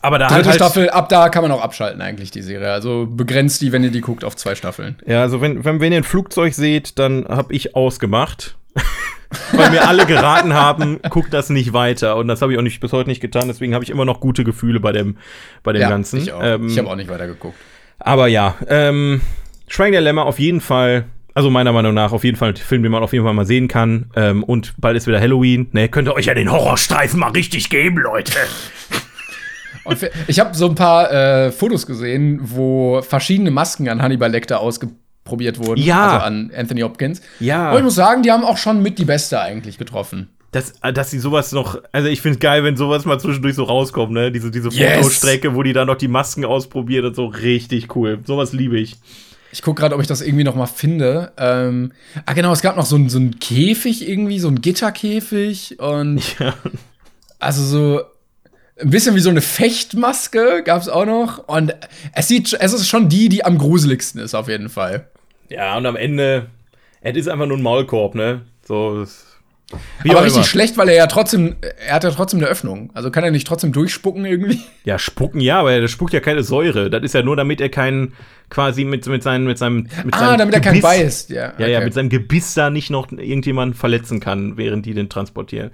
aber da Dritte halt Staffel, ab da kann man auch abschalten, eigentlich, die Serie. Also begrenzt die, wenn ihr die guckt, auf zwei Staffeln. Ja, also wenn, wenn, wenn ihr ein Flugzeug seht, dann hab ich ausgemacht. (laughs) weil mir alle geraten haben, guck das nicht weiter. Und das habe ich auch nicht, bis heute nicht getan. Deswegen habe ich immer noch gute Gefühle bei dem, bei dem ja, Ganzen. Ich, auch. Ähm, ich habe auch nicht weiter geguckt. Aber ja, ähm, Schweigen der Lämmer auf jeden Fall. Also meiner Meinung nach auf jeden Fall ein Film, den man auf jeden Fall mal sehen kann. Ähm, und bald ist wieder Halloween. Ne, könnt ihr euch ja den Horrorstreifen mal richtig geben, Leute. Und ich habe so ein paar äh, Fotos gesehen, wo verschiedene Masken an Hannibal Lecter ausge probiert wurden. Ja. Also an Anthony Hopkins. Ja. Und ich muss sagen, die haben auch schon mit die Beste eigentlich getroffen. Dass, äh, dass sie sowas noch, also ich finde es geil, wenn sowas mal zwischendurch so rauskommt, ne? Diese, diese yes. Fotostrecke, wo die dann noch die Masken ausprobiert und so, richtig cool. Sowas liebe ich. Ich gucke gerade, ob ich das irgendwie noch mal finde. Ähm, ah, genau, es gab noch so einen so Käfig irgendwie, so ein Gitterkäfig und ja. also so ein bisschen wie so eine Fechtmaske gab es auch noch und es sieht, es ist schon die, die am gruseligsten ist auf jeden Fall. Ja, und am Ende, es ist einfach nur ein Maulkorb, ne? So, Wie Aber richtig immer. schlecht, weil er ja trotzdem, er hat ja trotzdem eine Öffnung. Also kann er nicht trotzdem durchspucken irgendwie? (laughs) Ja, spucken ja, aber der spuckt ja keine Säure. Das ist ja nur, damit er keinen quasi mit, mit, seinen, mit seinem mit Ah, seinem damit er keinen Gebiss- beißt. Ja, Ja, ja, okay. mit seinem Gebiss da nicht noch irgendjemanden verletzen kann, während die den transportieren.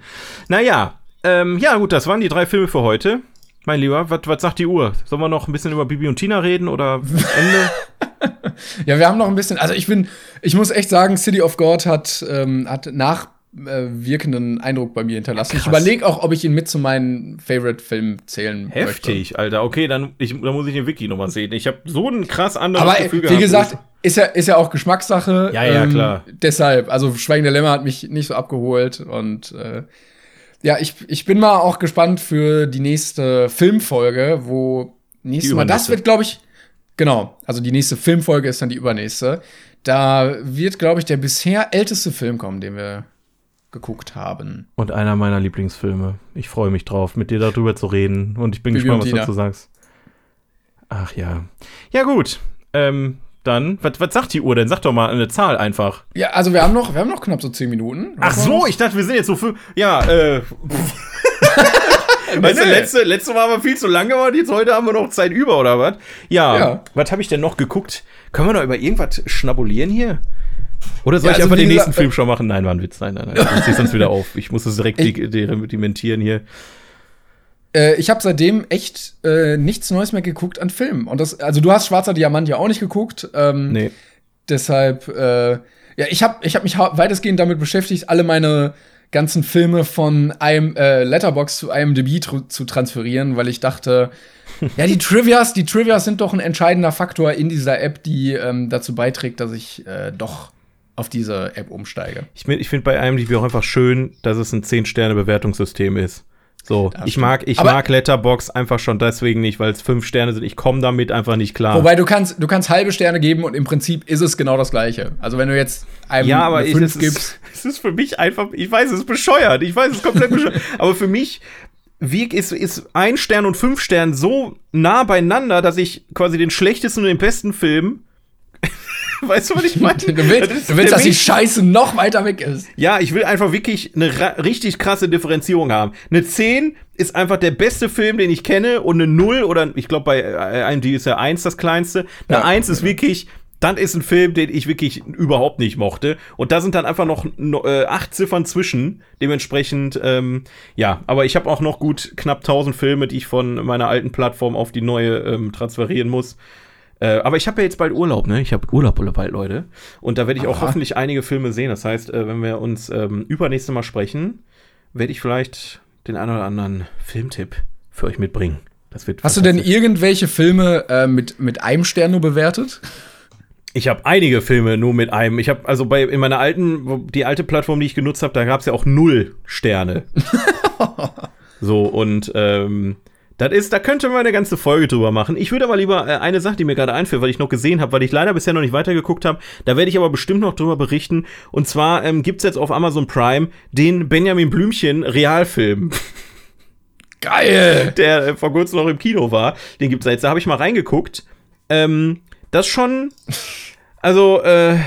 Naja, ähm, ja gut, das waren die drei Filme für heute. Mein Lieber, was sagt die Uhr? Sollen wir noch ein bisschen über Bibi und Tina reden oder Ende? (laughs) Ja, wir haben noch ein bisschen, also ich bin, ich muss echt sagen, City of God hat, ähm, hat nachwirkenden Eindruck bei mir hinterlassen. Ich Krass. überlege auch, ob ich ihn mit zu meinen Favorite-Filmen zählen möchte. Heftig, Alter. Okay, dann, ich, dann muss ich den Wiki nochmal sehen. Ich habe so ein krass anderes Aber Gefühl wie gehabt. gesagt, ist ja, ist ja auch Geschmackssache. ähm, Ja, ja, klar. Deshalb, also Schweigen der Lämmer hat mich nicht so abgeholt und äh, ja, ich, ich bin mal auch gespannt für die nächste Filmfolge, wo nächstes Mal, das wird, glaube ich, genau, also die nächste Filmfolge ist dann die übernächste. Da wird, glaube ich, der bisher älteste Film kommen, den wir geguckt haben. Und einer meiner Lieblingsfilme. Ich freue mich drauf, mit dir darüber zu reden. Und ich bin Bibi gespannt, was du dazu sagst. Ach ja. Ja, gut. Ähm, dann, was was sagt die Uhr denn? Sag doch mal eine Zahl einfach. Ja, also wir haben noch, wir haben noch knapp so zehn Minuten. Ach so, ich dachte, wir sind jetzt so für. Ja, äh. (laughs) weißt du, letzte, letzte Mal haben wir viel zu lange und jetzt heute haben wir noch Zeit über, oder was? Ja. Ja. Was habe ich denn noch geguckt? Können wir noch über irgendwas schnabulieren hier? Oder soll Ja, ich also einfach den nächsten Film schon machen? Nein, war ein Witz. Nein, nein, nein. Ich sonst wieder (laughs) auf. Ich muss es direkt Ich- dementieren hier. Äh, ich habe seitdem echt äh, nichts Neues mehr geguckt an Filmen. Und das, also du hast Schwarzer Diamant ja auch nicht geguckt. Ähm, Nee. Deshalb, äh, ja, ich habe ich hab mich weitestgehend damit beschäftigt, alle meine ganzen Filme von IM, äh, Letterbox zu IMDb tr zu transferieren, weil ich dachte, (laughs) ja, die Trivias, die Trivias sind doch ein entscheidender Faktor in dieser App, die ähm, dazu beiträgt, dass ich äh, doch auf diese App umsteige. Ich, ich finde bei IMDb auch einfach schön, dass es ein 10-Sterne-Bewertungssystem ist. So, Das ich mag, ich Aber- mag Letterbox einfach schon deswegen nicht, weil es fünf Sterne sind. Ich komme damit einfach nicht klar. Wobei du kannst, du kannst halbe Sterne geben und im Prinzip ist es genau das gleiche. Also wenn du jetzt einem ja, aber ich, fünf es, gibst, ist, es ist für mich einfach, ich weiß, es ist bescheuert. Ich weiß, es ist komplett bescheuert. (laughs) aber für mich wie ist, ist ein Stern und fünf Stern so nah beieinander, dass ich quasi den schlechtesten und den besten Film. (laughs) weißt du, was ich meine? du willst, Das du willst dass die Scheiße noch weiter weg ist. Ja, ich will einfach wirklich eine richtig krasse Differenzierung haben. Eine 10 ist einfach der beste Film, den ich kenne und eine 0 oder ich glaube bei äh, IMDb ist ja 1 das kleinste. Eine Ja, 1 ist wirklich dann ist ein Film, den ich wirklich überhaupt nicht mochte. Und da sind dann einfach noch no- äh, acht Ziffern zwischen. Dementsprechend, ähm, ja, aber ich habe auch noch gut knapp 1000 Filme, die ich von meiner alten Plattform auf die neue ähm, transferieren muss. Äh, aber ich habe ja jetzt bald Urlaub, ne? Ich habe Urlaub bald, Leute. Und da werde ich auch Aha. hoffentlich einige Filme sehen. Das heißt, äh, wenn wir uns ähm, übernächste Mal sprechen, werde ich vielleicht den einen oder anderen Filmtipp für euch mitbringen. Das wird Hast du denn irgendwelche Filme äh, mit, mit einem Stern nur bewertet? Ich habe einige Filme nur mit einem. Ich habe also bei in meiner alten, die alte Plattform, die ich genutzt habe, da gab es ja auch null Sterne. (laughs) so und ähm, das ist, da könnte man eine ganze Folge drüber machen. Ich würde aber lieber äh, eine Sache, die mir gerade einfällt, weil ich noch gesehen habe, weil ich leider bisher noch nicht weitergeguckt habe, da werde ich aber bestimmt noch drüber berichten. Und zwar ähm, gibt es jetzt auf Amazon Prime den Benjamin Blümchen Realfilm. (laughs) Geil! der äh, vor kurzem noch im Kino war. Den gibt's da jetzt. Da habe ich mal reingeguckt. Ähm, das schon. Also, äh,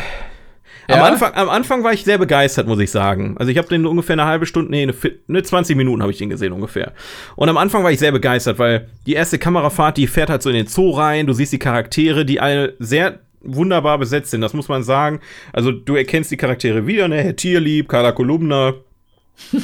am, Ja? Anfang, am Anfang war ich sehr begeistert, muss ich sagen. Also, ich habe den ungefähr eine halbe Stunde, nee, eine, eine 20 Minuten habe ich den gesehen ungefähr. Und am Anfang war ich sehr begeistert, weil die erste Kamerafahrt, die fährt halt so in den Zoo rein. Du siehst die Charaktere, die alle sehr wunderbar besetzt sind, das muss man sagen. Also, du erkennst die Charaktere wieder, ne? Herr Tierlieb, Carla Kolumna,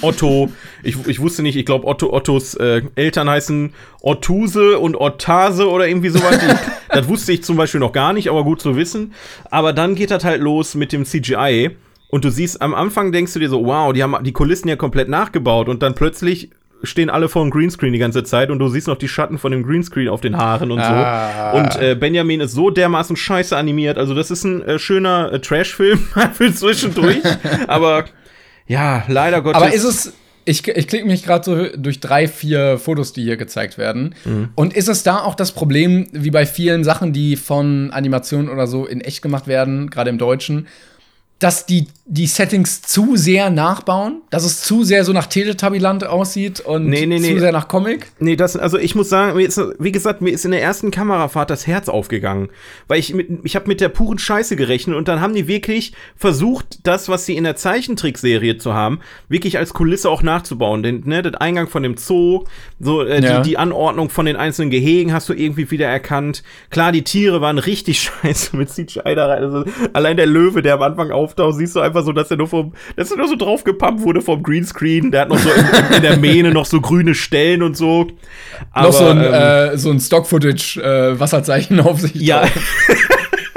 Otto, ich, ich wusste nicht, ich glaube, Otto, Ottos äh, Eltern heißen Ottuse und Ottase oder irgendwie sowas. (laughs) Ich, das wusste ich zum Beispiel noch gar nicht, aber gut zu wissen. Aber dann geht das halt los mit dem CGI. Und du siehst, am Anfang denkst du dir so, wow, die haben die Kulissen ja komplett nachgebaut. Und dann plötzlich stehen alle vor dem Greenscreen die ganze Zeit und du siehst noch die Schatten von dem Greenscreen auf den Haaren und Ah. so. Und äh, Benjamin ist so dermaßen scheiße animiert. Also, das ist ein äh, schöner äh, Trash-Film (laughs) für zwischendurch. aber ja, leider Gottes. Aber ist es. Ich, ich klicke mich gerade so durch drei, vier Fotos, die hier gezeigt werden. Mhm. Und ist es da auch das Problem, wie bei vielen Sachen, die von Animationen oder so in echt gemacht werden, gerade im Deutschen, dass die, die Settings zu sehr nachbauen, dass es zu sehr so nach Teletubbyland aussieht und Nee, nee, nee. zu sehr nach Comic. Nee, das, also ich muss sagen, ist, wie gesagt, mir ist in der ersten Kamerafahrt das Herz aufgegangen. Weil ich mit, ich habe mit der puren Scheiße gerechnet und dann haben die wirklich versucht, das, was sie in der Zeichentrickserie zu haben, wirklich als Kulisse auch nachzubauen. Den, ne, den Eingang von dem Zoo, so äh, Ja. die, die Anordnung von den einzelnen Gehegen hast du irgendwie wieder erkannt. Klar, die Tiere waren richtig (laughs) scheiße mit CGI da rein. Also, allein der Löwe, der am Anfang auftaucht, siehst du einfach so, dass er nur vom, dass er nur so draufgepumpt wurde vom Greenscreen. Der hat noch so in, in der Mähne noch so grüne Stellen und so. noch so ein, ähm, äh, so ein Stock-Footage äh, Wasserzeichen (laughs) auf sich. ja. drauf.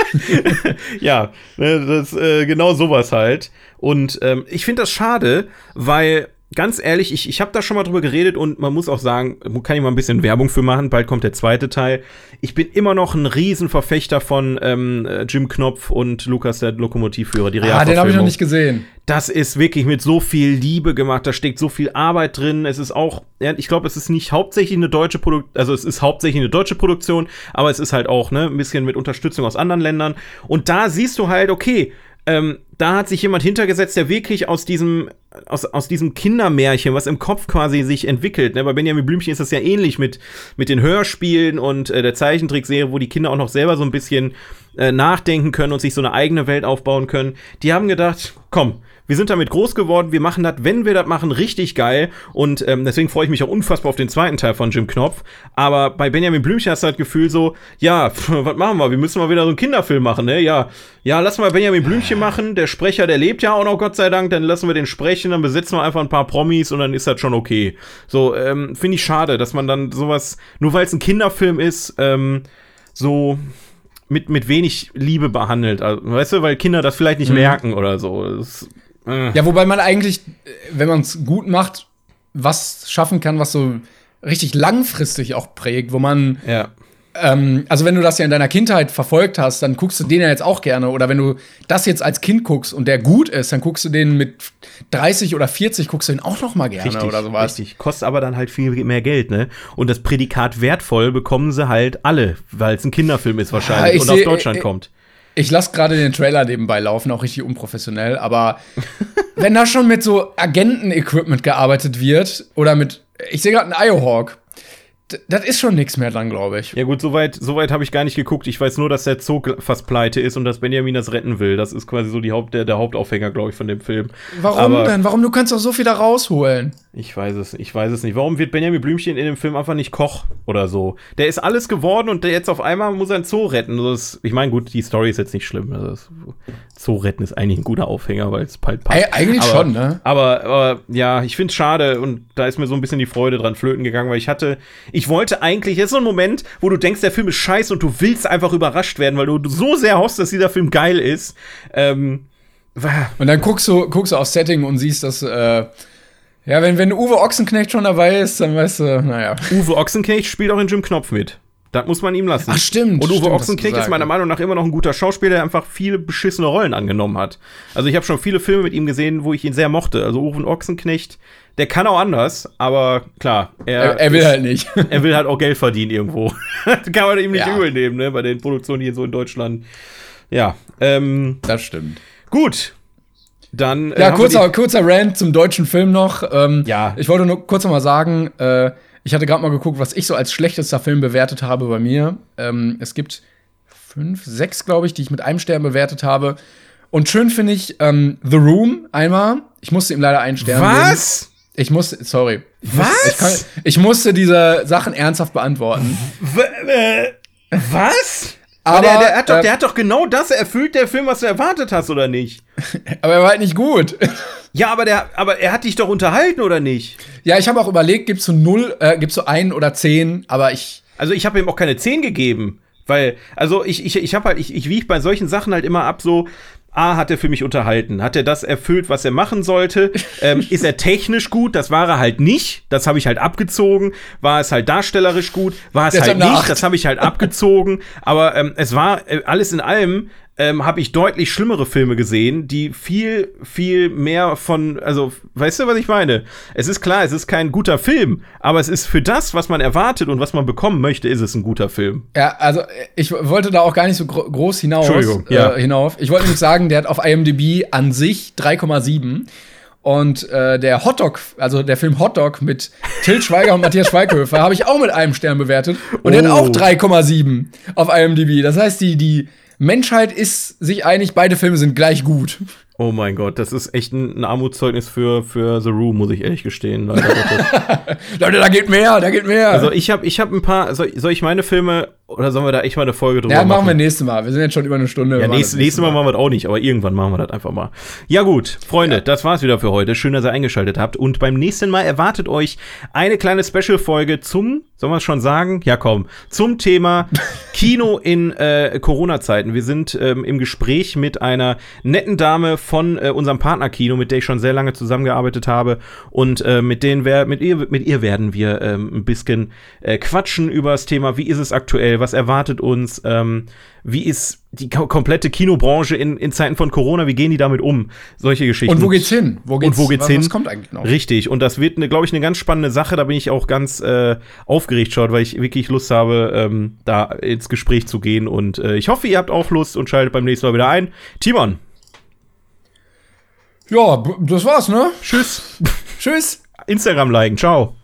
(laughs) ja, ne, das äh, genau sowas halt. Und ähm, ich finde das schade, weil ganz ehrlich, ich, ich habe da schon mal drüber geredet und man muss auch sagen, kann ich mal ein bisschen Werbung für machen, bald kommt der zweite Teil. Ich bin immer noch ein Riesenverfechter von ähm, äh, Jim Knopf und Lukas, der Lokomotivführer, die Ah, den habe ich noch Realverfilmung. nicht gesehen. Das ist wirklich mit so viel Liebe gemacht, da steckt so viel Arbeit drin. Es ist auch, ja, ich glaube, es ist nicht hauptsächlich eine deutsche Produktion, also es ist hauptsächlich eine deutsche Produktion, aber es ist halt auch, ne, ein bisschen mit Unterstützung aus anderen Ländern. Und da siehst du halt, okay, ähm, da hat sich jemand hintergesetzt, der wirklich aus diesem, aus, aus diesem Kindermärchen, was im Kopf quasi sich entwickelt. Ne? Bei Benjamin Blümchen ist das ja ähnlich mit, mit den Hörspielen und äh, der Zeichentrickserie, wo die Kinder auch noch selber so ein bisschen äh, nachdenken können und sich so eine eigene Welt aufbauen können. Die haben gedacht, komm, wir sind damit groß geworden, wir machen das, wenn wir das machen, richtig geil. Und ähm, deswegen freue ich mich auch unfassbar auf den zweiten Teil von Jim Knopf. Aber bei Benjamin Blümchen hast du halt das Gefühl so, ja, pf, was machen wir? Wir müssen mal wieder so einen Kinderfilm machen, ne? Ja, ja, lass mal Benjamin Blümchen machen. Der Sprecher, der lebt ja auch noch, Gott sei Dank. Dann lassen wir den sprechen, dann besetzen wir einfach ein paar Promis und dann ist das schon okay. So, ähm, finde ich schade, dass man dann sowas, nur weil es ein Kinderfilm ist, ähm, so mit, mit wenig Liebe behandelt. Also, weißt du, weil Kinder das vielleicht nicht merken oder so. Das, äh. Ja, wobei man eigentlich, wenn man es gut macht, was schaffen kann, was so richtig langfristig auch prägt, wo man ja. Ähm, also wenn du das ja in deiner Kindheit verfolgt hast, dann guckst du den ja jetzt auch gerne. Oder wenn du das jetzt als Kind guckst und der gut ist, dann guckst du den mit 30 oder 40, guckst du den auch noch mal gerne Richtig, oder sowas. richtig. Kostet aber dann halt viel mehr Geld, ne? Und das Prädikat wertvoll bekommen sie halt alle, weil es ein Kinderfilm ist wahrscheinlich Ja, und aus seh- Deutschland äh, kommt. Ich lasse gerade den Trailer nebenbei laufen, auch richtig unprofessionell. Aber (laughs) wenn da schon mit so Agenten-Equipment gearbeitet wird oder mit, ich sehe gerade einen Iohawk, das ist schon nichts mehr dran, glaube ich. Ja gut, soweit soweit habe ich gar nicht geguckt. Ich weiß nur, dass der gl- fast pleite ist und dass Benjamin das retten will. Das ist quasi so die Haupt, der, der Hauptaufhänger, glaube ich, von dem Film. Warum Aber denn? Warum? Du kannst doch so viel da rausholen. Ich weiß es, ich weiß es nicht. Warum wird Benjamin Blümchen in dem Film einfach nicht Koch oder so? Der ist alles geworden und der jetzt auf einmal muss er ein Zoo retten. Das, ich meine, gut, die Story ist jetzt nicht schlimm. Also das, Zoo retten ist eigentlich ein guter Aufhänger, weil es halt passt. Ey, eigentlich aber, schon, ne? Aber, aber ja, ich finde es schade und da ist mir so ein bisschen die Freude dran flöten gegangen, weil ich hatte, ich wollte eigentlich, jetzt so ein Moment, wo du denkst, der Film ist scheiße und du willst einfach überrascht werden, weil du so sehr hoffst, dass dieser Film geil ist. Ähm, Und dann guckst du, guckst du aufs Setting und siehst, dass, äh, ja, wenn, wenn Uwe Ochsenknecht schon dabei ist, dann weißt du, naja. Uwe Ochsenknecht spielt auch in Jim Knopf mit. Das muss man ihm lassen. Ach, stimmt, Und Uwe stimmt, Ochsenknecht ist meiner Meinung nach immer noch ein guter Schauspieler, der einfach viele beschissene Rollen angenommen hat. Also ich habe schon viele Filme mit ihm gesehen, wo ich ihn sehr mochte. Also Uwe Ochsenknecht, der kann auch anders, aber klar, er, Er, er will ist- halt nicht. (laughs) er will halt auch Geld verdienen irgendwo. (laughs) Kann man ihm nicht Ja. übel nehmen, ne? Bei den Produktionen hier so in Deutschland. Ja, ähm, das stimmt. gut. Dann. äh, Ja, kurzer, kurzer Rant zum deutschen Film noch. Ähm, Ja. Ich wollte nur kurz noch mal sagen, äh, ich hatte gerade mal geguckt, was ich so als schlechtester Film bewertet habe bei mir. Ähm, es gibt fünf, sechs, glaube ich, die ich mit einem Stern bewertet habe. Und schön finde ich ähm, The Room einmal. Ich musste ihm leider einen Stern geben. Was? Ich musste, sorry. Ich Was? Musste, ich, kann, ich musste diese Sachen ernsthaft beantworten. W äh, was? Aber, der, der, hat doch, äh, der hat doch genau das erfüllt, der Film, was du erwartet hast, oder nicht? (laughs) Aber er war halt nicht gut. (laughs) Ja, aber, der, aber er hat dich doch unterhalten, oder nicht? ja, ich habe auch überlegt, gibt's so null, äh, gibt's so ein oder zehn, aber ich. Also ich habe ihm auch keine 10 gegeben. Weil, also ich, ich, ich habe halt, ich, ich wiege bei solchen Sachen halt immer ab, so, A, hat er für mich unterhalten? Hat er das erfüllt, was er machen sollte? ähm, ist er technisch gut? Das war er halt nicht. Das habe ich halt abgezogen. War es halt darstellerisch gut? War es Deshalb halt nicht. Das habe ich halt abgezogen. Aber ähm, es war äh, alles in allem. Ähm, habe ich deutlich schlimmere Filme gesehen, die viel, viel mehr von, also, weißt du, was ich meine? Es ist klar, es ist kein guter Film, aber es ist für das, was man erwartet und was man bekommen möchte, ist es ein guter Film. Ja, also ich wollte da auch gar nicht so gro groß hinaus. Entschuldigung, ja. äh, hinauf. Ich wollte nämlich sagen, der hat auf IMDb an sich 3,7. Und äh, der Hotdog, also der Film Hotdog mit Till Schweiger und Matthias Schweighöfer, (laughs) habe ich auch mit einem Stern bewertet. Und der hat Oh. auch 3,7 auf IMDb. Das heißt, die, die Menschheit ist sich einig, beide Filme sind gleich gut. Oh mein Gott, das ist echt ein, ein Armutszeugnis für, für The Room, muss ich ehrlich gestehen. (laughs) Leute, da geht mehr, da geht mehr. also ich habe ich hab ein paar, soll, soll ich meine Filme, oder sollen wir da echt mal eine Folge drüber ja, machen? machen wir nächstes Mal. Wir sind jetzt schon über eine Stunde. Ja, machen nächstes, nächstes Mal machen wir das auch nicht, aber irgendwann machen wir das einfach mal. Ja gut, Freunde, das war's wieder für heute. Schön, dass ihr eingeschaltet habt. Und beim nächsten Mal erwartet euch eine kleine Special-Folge zum, sollen wir es schon sagen? Ja komm, zum Thema (laughs) Kino in äh, Corona-Zeiten. Wir sind ähm, im Gespräch mit einer netten Dame von äh, unserem Partnerkino, mit der ich schon sehr lange zusammengearbeitet habe. Und äh, mit, denen wer, mit, ihr, mit ihr werden wir ähm, ein bisschen äh, quatschen über das Thema, wie ist es aktuell, was erwartet uns, ähm, wie ist die ko komplette Kinobranche in, in Zeiten von Corona, wie gehen die damit um? Solche Geschichten. Und wo geht's hin? Wo Und wo geht's was, hin? Was kommt eigentlich noch? Richtig, und das wird, glaube ich, eine ganz spannende Sache. Da bin ich auch ganz äh, aufgeregt schon, weil ich wirklich Lust habe, ähm, da ins Gespräch zu gehen. Und äh, ich hoffe, ihr habt auch Lust und schaltet beim nächsten Mal wieder ein. Timon, Ja, das war's, ne? tschüss. Tschüss. Instagram liken, ciao.